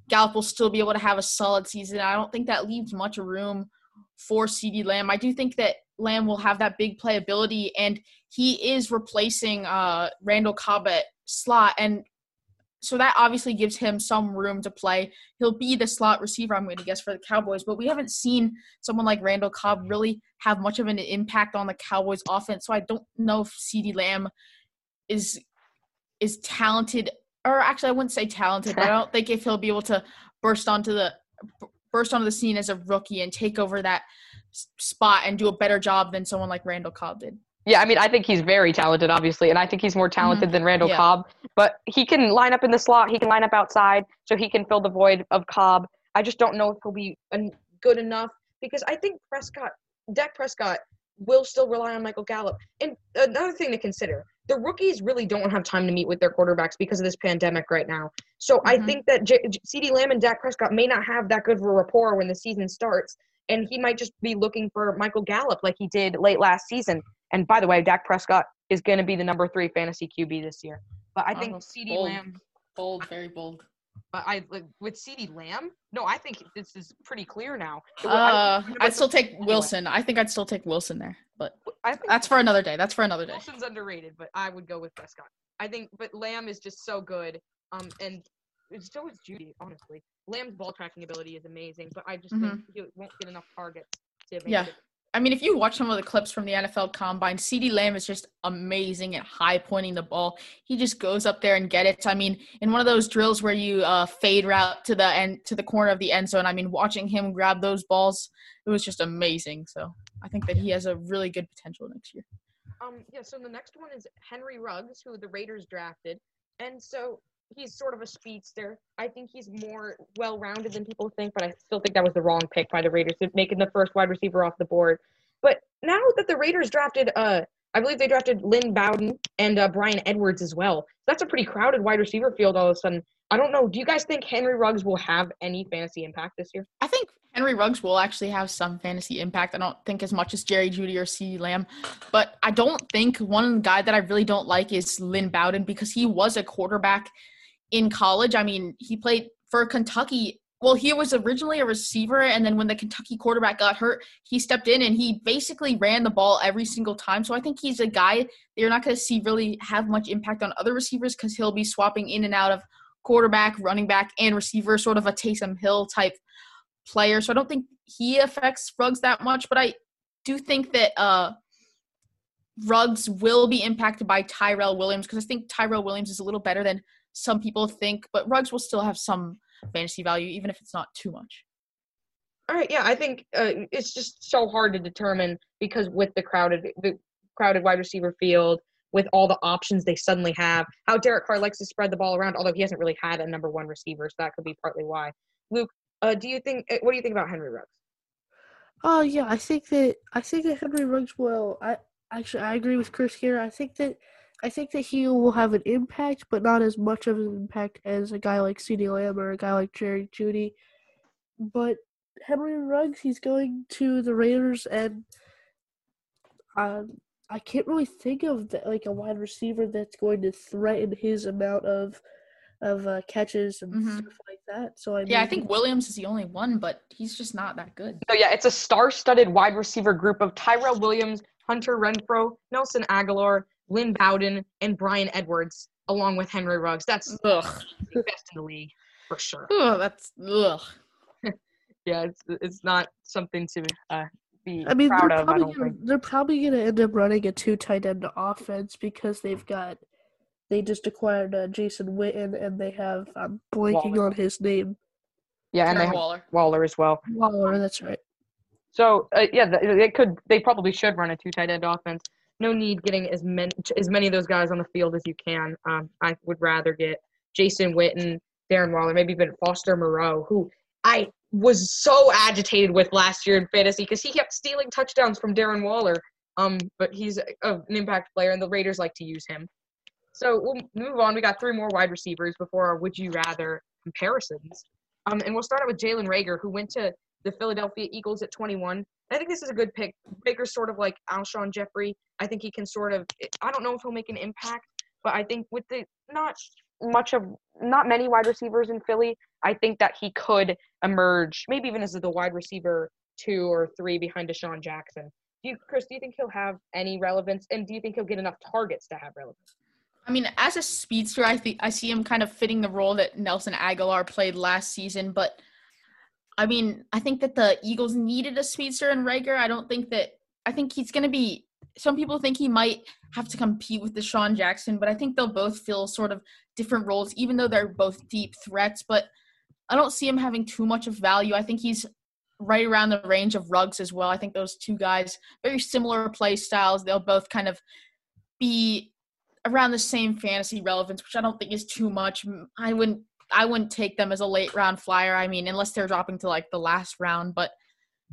Gallup will still be able to have a solid season. I don't think that leaves much room for CeeDee Lamb. I do think that Lamb will have that big playability, and he is replacing uh, Randall Cobb at slot, and so that obviously gives him some room to play. He'll be the slot receiver, I'm going to guess, for the Cowboys. But we haven't seen someone like Randall Cobb really have much of an impact on the Cowboys' offense. So I don't know if CeeDee Lamb is is talented, or actually, I wouldn't say talented, I don't think if he'll be able to burst onto the burst onto the scene as a rookie and take over that spot and do a better job than someone like Randall Cobb did. Yeah, I mean, I think he's very talented, obviously, and I think he's more talented than Randall Yeah. Cobb. But he can line up in the slot, he can line up outside, so he can fill the void of Cobb. I just don't know if he'll be good enough because I think Prescott, Dak Prescott, will still rely on Michael Gallup. And another thing to consider: the rookies really don't have time to meet with their quarterbacks because of this pandemic right now. So I Mhm. think that J- J- CeeDee Lamb and Dak Prescott may not have that good of a rapport when the season starts, and he might just be looking for Michael Gallup like he did late last season. And by the way, Dak Prescott is going to be the number three fantasy QB this year. But I think CeeDee bold. Lamb. Bold, very bold. But I like, with CeeDee Lamb. No, I think this is pretty clear now. Uh, I- I'd still take Anyway. Wilson. I think I'd still take Wilson there, but I think that's for another day. That's for another day. Wilson's underrated, but I would go with Prescott. I think, but Lamb is just so good. Um, and so is Jeudy. Honestly, Lamb's ball tracking ability is amazing, but I just think he won't get enough targets to make. a Yeah. I mean, if you watch some of the clips from the NFL Combine, CeeDee Lamb is just amazing at high pointing the ball. He just goes up there and get it. I mean, in one of those drills where you uh, fade route to the end to the corner of the end zone. I mean, watching him grab those balls, it was just amazing. So I think that he has a really good potential next year. Um, yeah, so the next one is Henry Ruggs, who the Raiders drafted. And so he's sort of a speedster. I think he's more well rounded than people think, but I still think that was the wrong pick by the Raiders, making the first wide receiver off the board. But now that the Raiders drafted, uh, I believe they drafted Lynn Bowden and uh, Bryan Edwards as well. That's a pretty crowded wide receiver field all of a sudden. I don't know. Do you guys think Henry Ruggs will have any fantasy impact this year? I think Henry Ruggs will actually have some fantasy impact. I don't think as much as Jerry Jeudy or CeeDee Lamb, but I don't think one guy that I really don't like is Lynn Bowden because he was a quarterback in college. I mean, he played for Kentucky. Well, he was originally a receiver, and then when the Kentucky quarterback got hurt, he stepped in and he basically ran the ball every single time. So I think he's a guy that you're not going to see really have much impact on other receivers because he'll be swapping in and out of quarterback, running back, and receiver, sort of a Taysom Hill type player. So I don't think he affects Ruggs that much, but I do think that uh Ruggs will be impacted by Tyrell Williams because I think Tyrell Williams is a little better than some people think, but Ruggs will still have some fantasy value, even if it's not too much. All right, yeah, I think uh, it's just so hard to determine because with the crowded the crowded wide receiver field, with all the options they suddenly have, how Derek Carr likes to spread the ball around, although he hasn't really had a number one receiver, so that could be partly why. Luke, uh, do you think? uh, What do you think about Henry Ruggs? Oh yeah, I think that I think that Henry Ruggs will. I actually I agree with Chris here. I think that I think that he will have an impact, but not as much of an impact as a guy like CeeDee Lamb or a guy like Jerry Jeudy. But Henry Ruggs, he's going to the Raiders, and um, I can't really think of the, like a wide receiver that's going to threaten his amount of of uh, catches and Mhm. stuff like that. So I Yeah, I think Williams is the only one, but he's just not that good. So yeah, it's a star-studded wide receiver group of Tyrell Williams, Hunter Renfrow, Nelson Agholor, Lynn Bowden, and Bryan Edwards, along with Henry Ruggs. That's Ugh. the best in the league for sure. Ugh, that's ugh. (laughs) Yeah, it's it's not something to uh, be I mean, proud they're of. Probably, don't gonna, think. they're probably going to end up running a two tight end offense because they've got they just acquired uh, Jason Witten and they have I'm blanking Waller. on his name Yeah, and they have Waller. Waller as well. Waller. That's right. So uh, yeah, they could. They probably should run a two tight end offense. No need getting as many as many of those guys on the field as you can. Um, I would rather get Jason Witten, Darren Waller, maybe even Foster Moreau, who I was so agitated with last year in fantasy because he kept stealing touchdowns from Darren Waller. Um, but he's a, an impact player, and the Raiders like to use him. So we'll move on. We got three more wide receivers before our would you rather comparisons. Um, and we'll start out with Jalen Reagor, who went to the Philadelphia Eagles at 21. I think this is a good pick. Reagor's sort of like Alshon Jeffery. I think he can sort of. I don't know if he'll make an impact, but I think with the not much of not many wide receivers in Philly, I think that he could emerge, maybe even as the wide receiver two or three behind DeSean Jackson. Do you, Chris? Do you think he'll have any relevance, and do you think he'll get enough targets to have relevance? I mean, as a speedster, I think I see him kind of fitting the role that Nelson Agholor played last season. But I mean, I think that the Eagles needed a speedster in Reagor. I don't think that. I think he's going to be. Some people think he might have to compete with DeSean Jackson, but I think they'll both fill sort of different roles, even though they're both deep threats. But I don't see him having too much of value. I think he's right around the range of Ruggs as well. I think those two guys very similar play styles. They'll both kind of be around the same fantasy relevance, which I don't think is too much. I wouldn't I wouldn't take them as a late round flyer. I mean, unless they're dropping to like the last round, but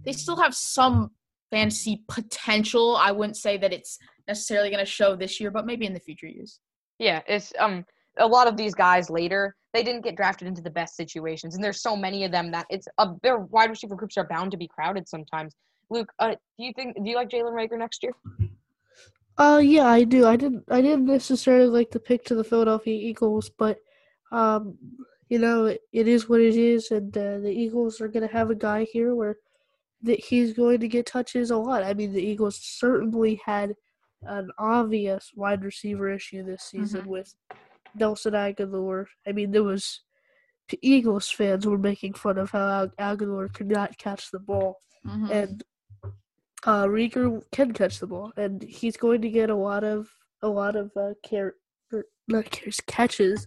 they still have some fantasy potential. I wouldn't say that it's necessarily going to show this year, but maybe in the future years. Yeah, it's um a lot of these guys later they didn't get drafted into the best situations, and there's so many of them that it's uh, their wide receiver groups are bound to be crowded sometimes. Luke, uh, do you think do you like Jalen Reagor next year? Uh, yeah, I do. I didn't. I didn't necessarily like the pick to the Philadelphia Eagles, but um, you know, it, it is what it is, and uh, the Eagles are going to have a guy here where that he's going to get touches a lot. I mean, the Eagles certainly had an obvious wide receiver issue this season with Nelson Agholor. I mean, there was Eagles fans were making fun of how Agholor could not catch the ball Mhm. and uh, Reagor can catch the ball, and he's going to get a lot of a lot of uh, care, not cares catches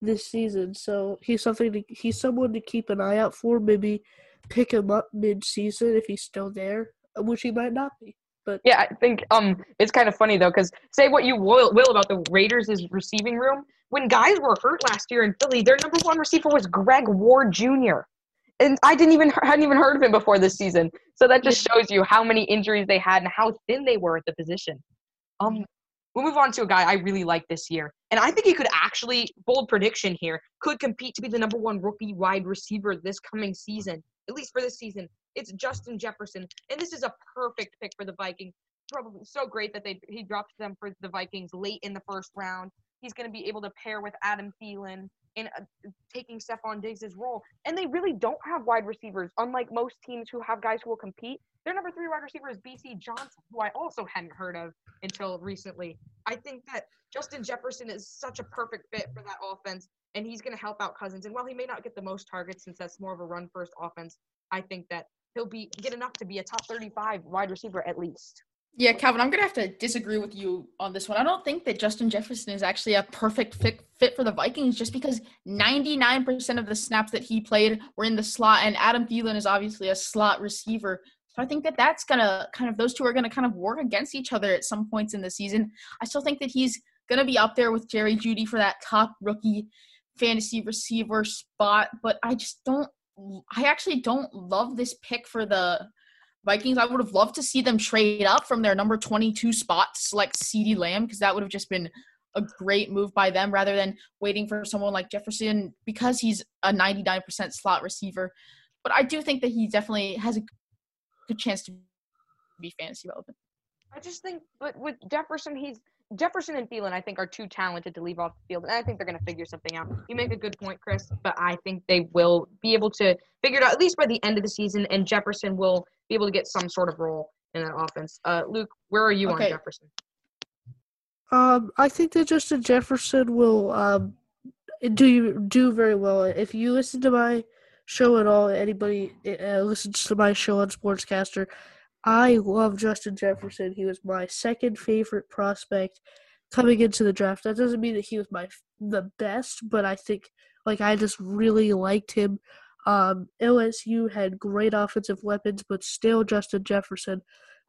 this season. So he's something to he's someone to keep an eye out for. Maybe pick him up mid season if he's still there, which he might not be. But Yeah, I think um it's kind of funny though because say what you will, will about the Raiders' receiving room. When guys were hurt last year in Philly, their number one receiver was Greg Ward Jr. And I didn't even hadn't even heard of him before this season. So that just shows you how many injuries they had and how thin they were at the position. Um, we'll move on to a guy I really like this year, and I think he could actually bold prediction here could compete to be the number one rookie wide receiver this coming season, at least for this season. It's Justin Jefferson, and this is a perfect pick for the Vikings. Probably so great that they he dropped them for the Vikings late in the first round. He's going to be able to pair with Adam Thielen in uh, taking Stefon Diggs' role. And they really don't have wide receivers, unlike most teams who have guys who will compete. Their number three wide receiver is Bisi Johnson, who I also hadn't heard of until recently. I think that Justin Jefferson is such a perfect fit for that offense, and he's going to help out Cousins. And while he may not get the most targets since that's more of a run first offense, I think that he'll be get enough to be a top 35 wide receiver at least. Yeah, Calvin, I'm gonna have to disagree with you on this one. I don't think that Justin Jefferson is actually a perfect fit fit for the Vikings, just because 99% of the snaps that he played were in the slot, and Adam Thielen is obviously a slot receiver. So I think that that's gonna kind of those two are gonna kind of work against each other at some points in the season. I still think that he's gonna be up there with Jerry Jeudy for that top rookie fantasy receiver spot, but I just don't. I actually don't love this pick for the Vikings. I would have loved to see them trade up from their number 22 spot to select CeeDee Lamb because that would have just been a great move by them rather than waiting for someone like Jefferson because he's a 99% slot receiver. But I do think that he definitely has a good chance to be fantasy relevant. I just think, but with Jefferson, he's Jefferson and Thielen. I think are too talented to leave off the field, and I think they're going to figure something out. You make a good point, Chris, but I think they will be able to figure it out at least by the end of the season, and Jefferson will be able to get some sort of role in that offense. Uh, Luke, where are you Okay. on Jefferson? Um, I think that Justin Jefferson will um do do very well. If you listen to my show at all, anybody uh, listens to my show on Sportscastr, I love Justin Jefferson. He was my second favorite prospect coming into the draft. That doesn't mean that he was my the best, but I think like I just really liked him. Um, LSU had great offensive weapons, but still Justin Jefferson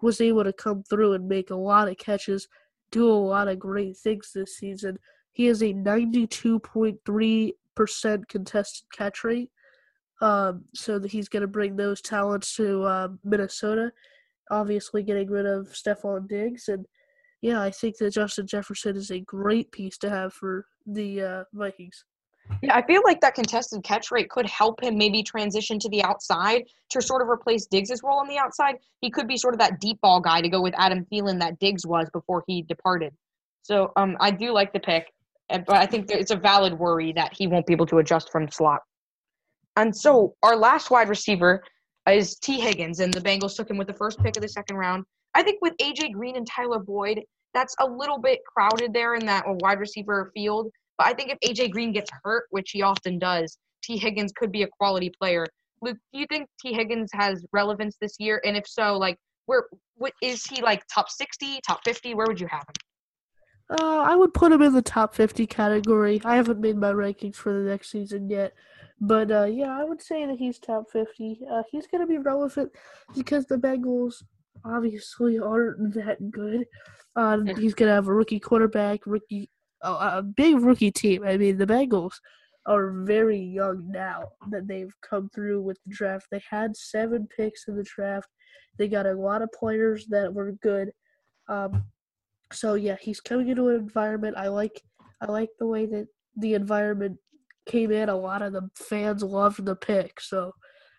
was able to come through and make a lot of catches, do a lot of great things this season. He has a 92.3% contested catch rate. Um, so that he's going to bring those talents to uh, Minnesota. Obviously, getting rid of Stefon Diggs, and yeah, I think that Justin Jefferson is a great piece to have for the uh, Vikings. Yeah, I feel like that contested catch rate could help him maybe transition to the outside to sort of replace Diggs' role on the outside. He could be sort of that deep ball guy to go with Adam Thielen that Diggs was before he departed. So um, I do like the pick, but I think it's a valid worry that he won't be able to adjust from slot. And so our last wide receiver is Tee Higgins, and the Bengals took him with the first pick of the second round. I think with AJ Green and Tyler Boyd, that's a little bit crowded there in that wide receiver field. But I think if AJ Green gets hurt, which he often does, Tee Higgins could be a quality player. Luke, do you think Tee Higgins has relevance this year? And if so, like, where what is he like top sixty, top fifty? Where would you have him? Uh, I would put him in the top 50 category. I haven't made my rankings for the next season yet. But uh, yeah, I would say that he's top 50. Uh, he's going to be relevant because the Bengals obviously aren't that good. Uh, (laughs) he's going to have a rookie quarterback, rookie, uh, a big rookie team. I mean, the Bengals are very young now that they've come through with the draft. They had seven picks in the draft. They got a lot of players that were good. Um, so yeah, he's coming into an environment. I like I like the way that the environment came in. A lot of the fans loved the pick, so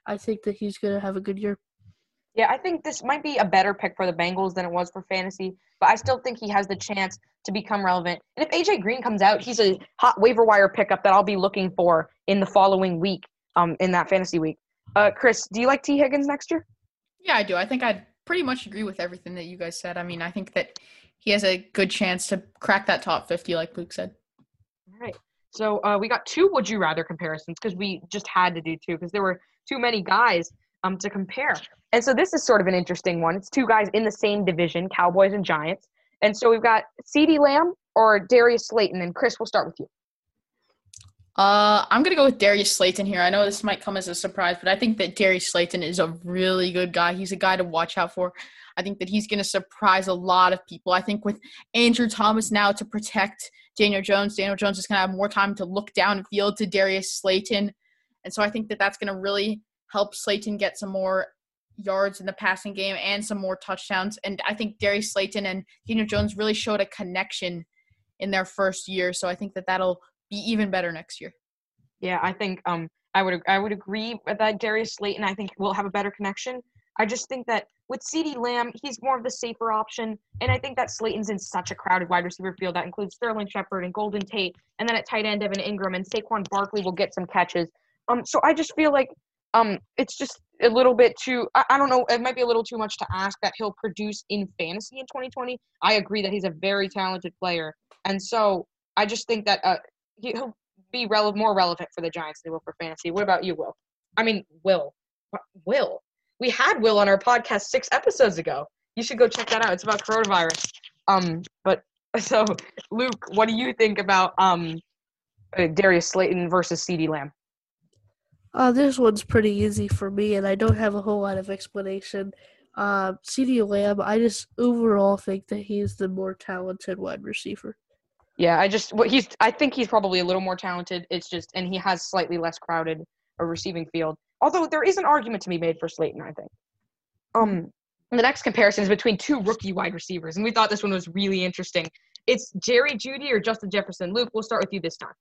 I think that he's gonna have a good year. Yeah, I think this might be a better pick for the Bengals than it was for fantasy, but I still think he has the chance to become relevant. And if AJ Green comes out, he's a hot waiver wire pickup that I'll be looking for in the following week, um, in that fantasy week. Uh, Chris, do you like Tee Higgins next year? Yeah, I do. I think I'd pretty much agree with everything that you guys said. I mean, I think that he has a good chance to crack that top 50, like Luke said. All right. So uh, we got two would you rather comparisons because we just had to do two because there were too many guys um, to compare. And so this is sort of an interesting one. It's two guys in the same division, Cowboys and Giants. And so we've got CeeDee Lamb or Darius Slayton. And Chris, we'll start with you. Uh, I'm gonna go with Darius Slayton here. I know this might come as a surprise, but I think that Darius Slayton is a really good guy. He's a guy to watch out for. I think that he's gonna surprise a lot of people. I think with Andrew Thomas now to protect Daniel Jones, Daniel Jones is gonna have more time to look downfield to Darius Slayton, and so I think that that's gonna really help Slayton get some more yards in the passing game and some more touchdowns. And I think Darius Slayton and Daniel Jones really showed a connection in their first year. So I think that that'll be even better next year. Yeah, I think um I would I would agree with that Darius Slayton. I think will have a better connection. I just think that with CeeDee Lamb, he's more of the safer option, and I think that Slayton's in such a crowded wide receiver field that includes Sterling Shepard and Golden Tate, and then at tight end Evan Engram and Saquon Barkley will get some catches. Um, so I just feel like um it's just a little bit too. I, I don't know. It might be a little too much to ask that he'll produce in fantasy in 2020. I agree that he's a very talented player, and so I just think that uh he- he'll be more relevant for the Giants than he will for fantasy. What about you, Will? I mean, Will. Will. We had Will on our podcast six episodes ago. You should go check that out. It's about coronavirus. Um, but (laughs) so Luke, what do you think about um uh, Darius Slayton versus CeeDee Lamb? Uh, this one's pretty easy for me, and I don't have a whole lot of explanation. Uh, CeeDee Lamb, I just overall think that he's the more talented wide receiver. Yeah, I just what he's I think he's probably a little more talented. It's just and he has slightly less crowded a receiving field. Although there is an argument to be made for Slayton, I think. Um the next comparison is between two rookie wide receivers, and we thought this one was really interesting. It's Jerry Jeudy or Justin Jefferson. Luke, we'll start with you this time.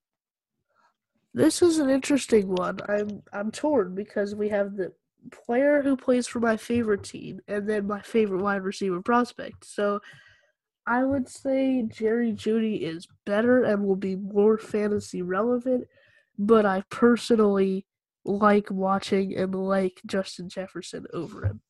This is an interesting one. I'm I'm torn because we have the player who plays for my favorite team and then my favorite wide receiver prospect. So I would say Jerry Jeudy is better and will be more fantasy relevant, but I personally like watching and like Justin Jefferson over him.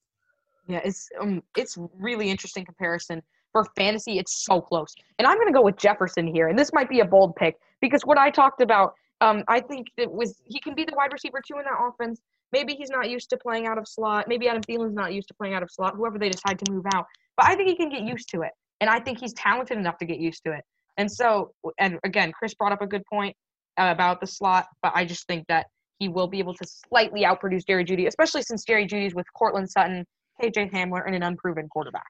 Yeah, it's um, it's really interesting comparison. For fantasy, it's so close. And I'm to go with Jefferson here, and this might be a bold pick because what I talked about, um, I think it was he can be the wide receiver too in that offense. Maybe he's not used to playing out of slot. Maybe Adam Thielen's not used to playing out of slot. Whoever they decide to move out, but I think he can get used to it, and I think he's talented enough to get used to it. And so, and again, Chris brought up a good point uh, about the slot, but I just think that he will be able to slightly outproduce Jerry Jeudy, especially since Jerry Jeudy's with Courtland Sutton, KJ Hamler, and an unproven quarterback.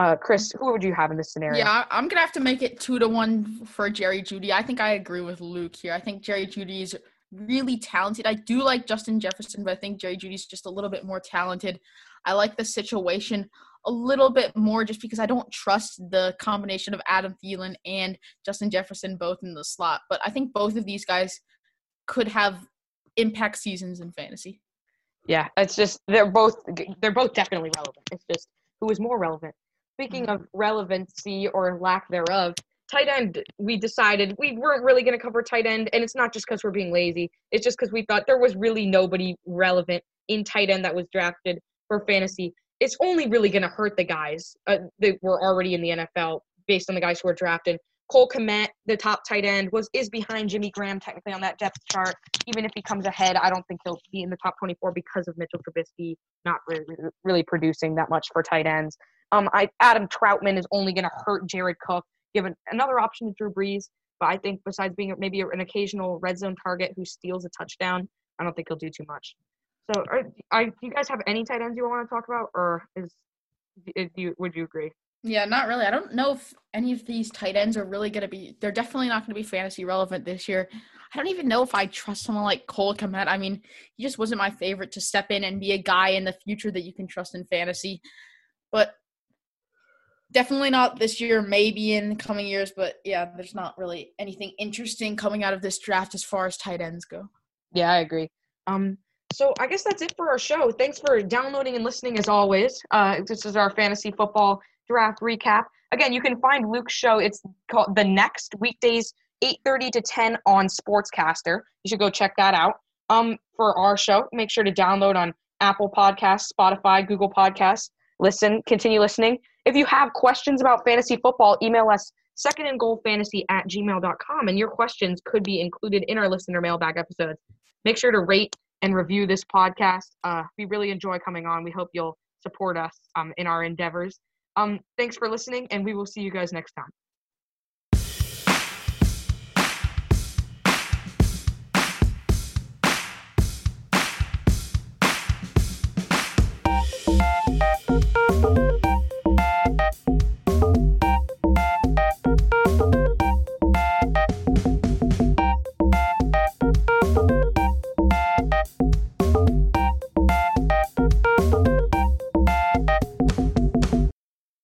Uh, Chris, who would you have in this scenario? Yeah, I'm gonna have to make it two to one for Jerry Jeudy. I think I agree with Luke here. I think Jerry Jeudy is really talented. I do like Justin Jefferson, but I think Jerry Jeudy's just a little bit more talented. I like the situation a little bit more just because I don't trust the combination of Adam Thielen and Justin Jefferson both in the slot. But I think both of these guys could have impact seasons in fantasy. Yeah, it's just they're both they're both definitely relevant. It's just who is more relevant. Speaking of relevancy or lack thereof, tight end, we decided we weren't really going to cover tight end, and it's not just because we're being lazy. It's just because we thought there was really nobody relevant in tight end that was drafted for fantasy. It's only really going to hurt the guys uh, that were already in the NFL based on the guys who were drafted. Cole Kmet, the top tight end, was is behind Jimmy Graham technically on that depth chart. Even if he comes ahead, I don't think he'll be in the top 24 because of Mitchell Trubisky not really really producing that much for tight ends. Um, I Adam Trautman is only going to hurt Jared Cook, given another option to Drew Brees. But I think besides being maybe an occasional red zone target who steals a touchdown, I don't think he'll do too much. So, are, are do you guys have any tight ends you want to talk about, or is do you would you agree? Yeah, not really. I don't know if any of these tight ends are really going to be. They're definitely not going to be fantasy relevant this year. I don't even know if I trust someone like Cole Kmet. I mean, he just wasn't my favorite to step in and be a guy in the future that you can trust in fantasy. But definitely not this year, maybe in coming years. But yeah, there's not really anything interesting coming out of this draft as far as tight ends go. Yeah, I agree. Um, so I guess that's it for our show. Thanks for downloading and listening as always. Uh, this is our fantasy football draft recap. Again, you can find Luke's show. It's called The Next weekdays, 8:30 to 10 on Sportscastr. You should go check that out. Um, for our show, make sure to download on Apple Podcasts, Spotify, Google Podcasts. Listen, continue listening. If you have questions about fantasy football, email us second and goal fantasy at gmail.com and your questions could be included in our listener mailbag episodes. Make sure to rate and review this podcast. Uh, we really enjoy coming on. We hope you'll support us um, in our endeavors. Um, thanks for listening, and we will see you guys next time.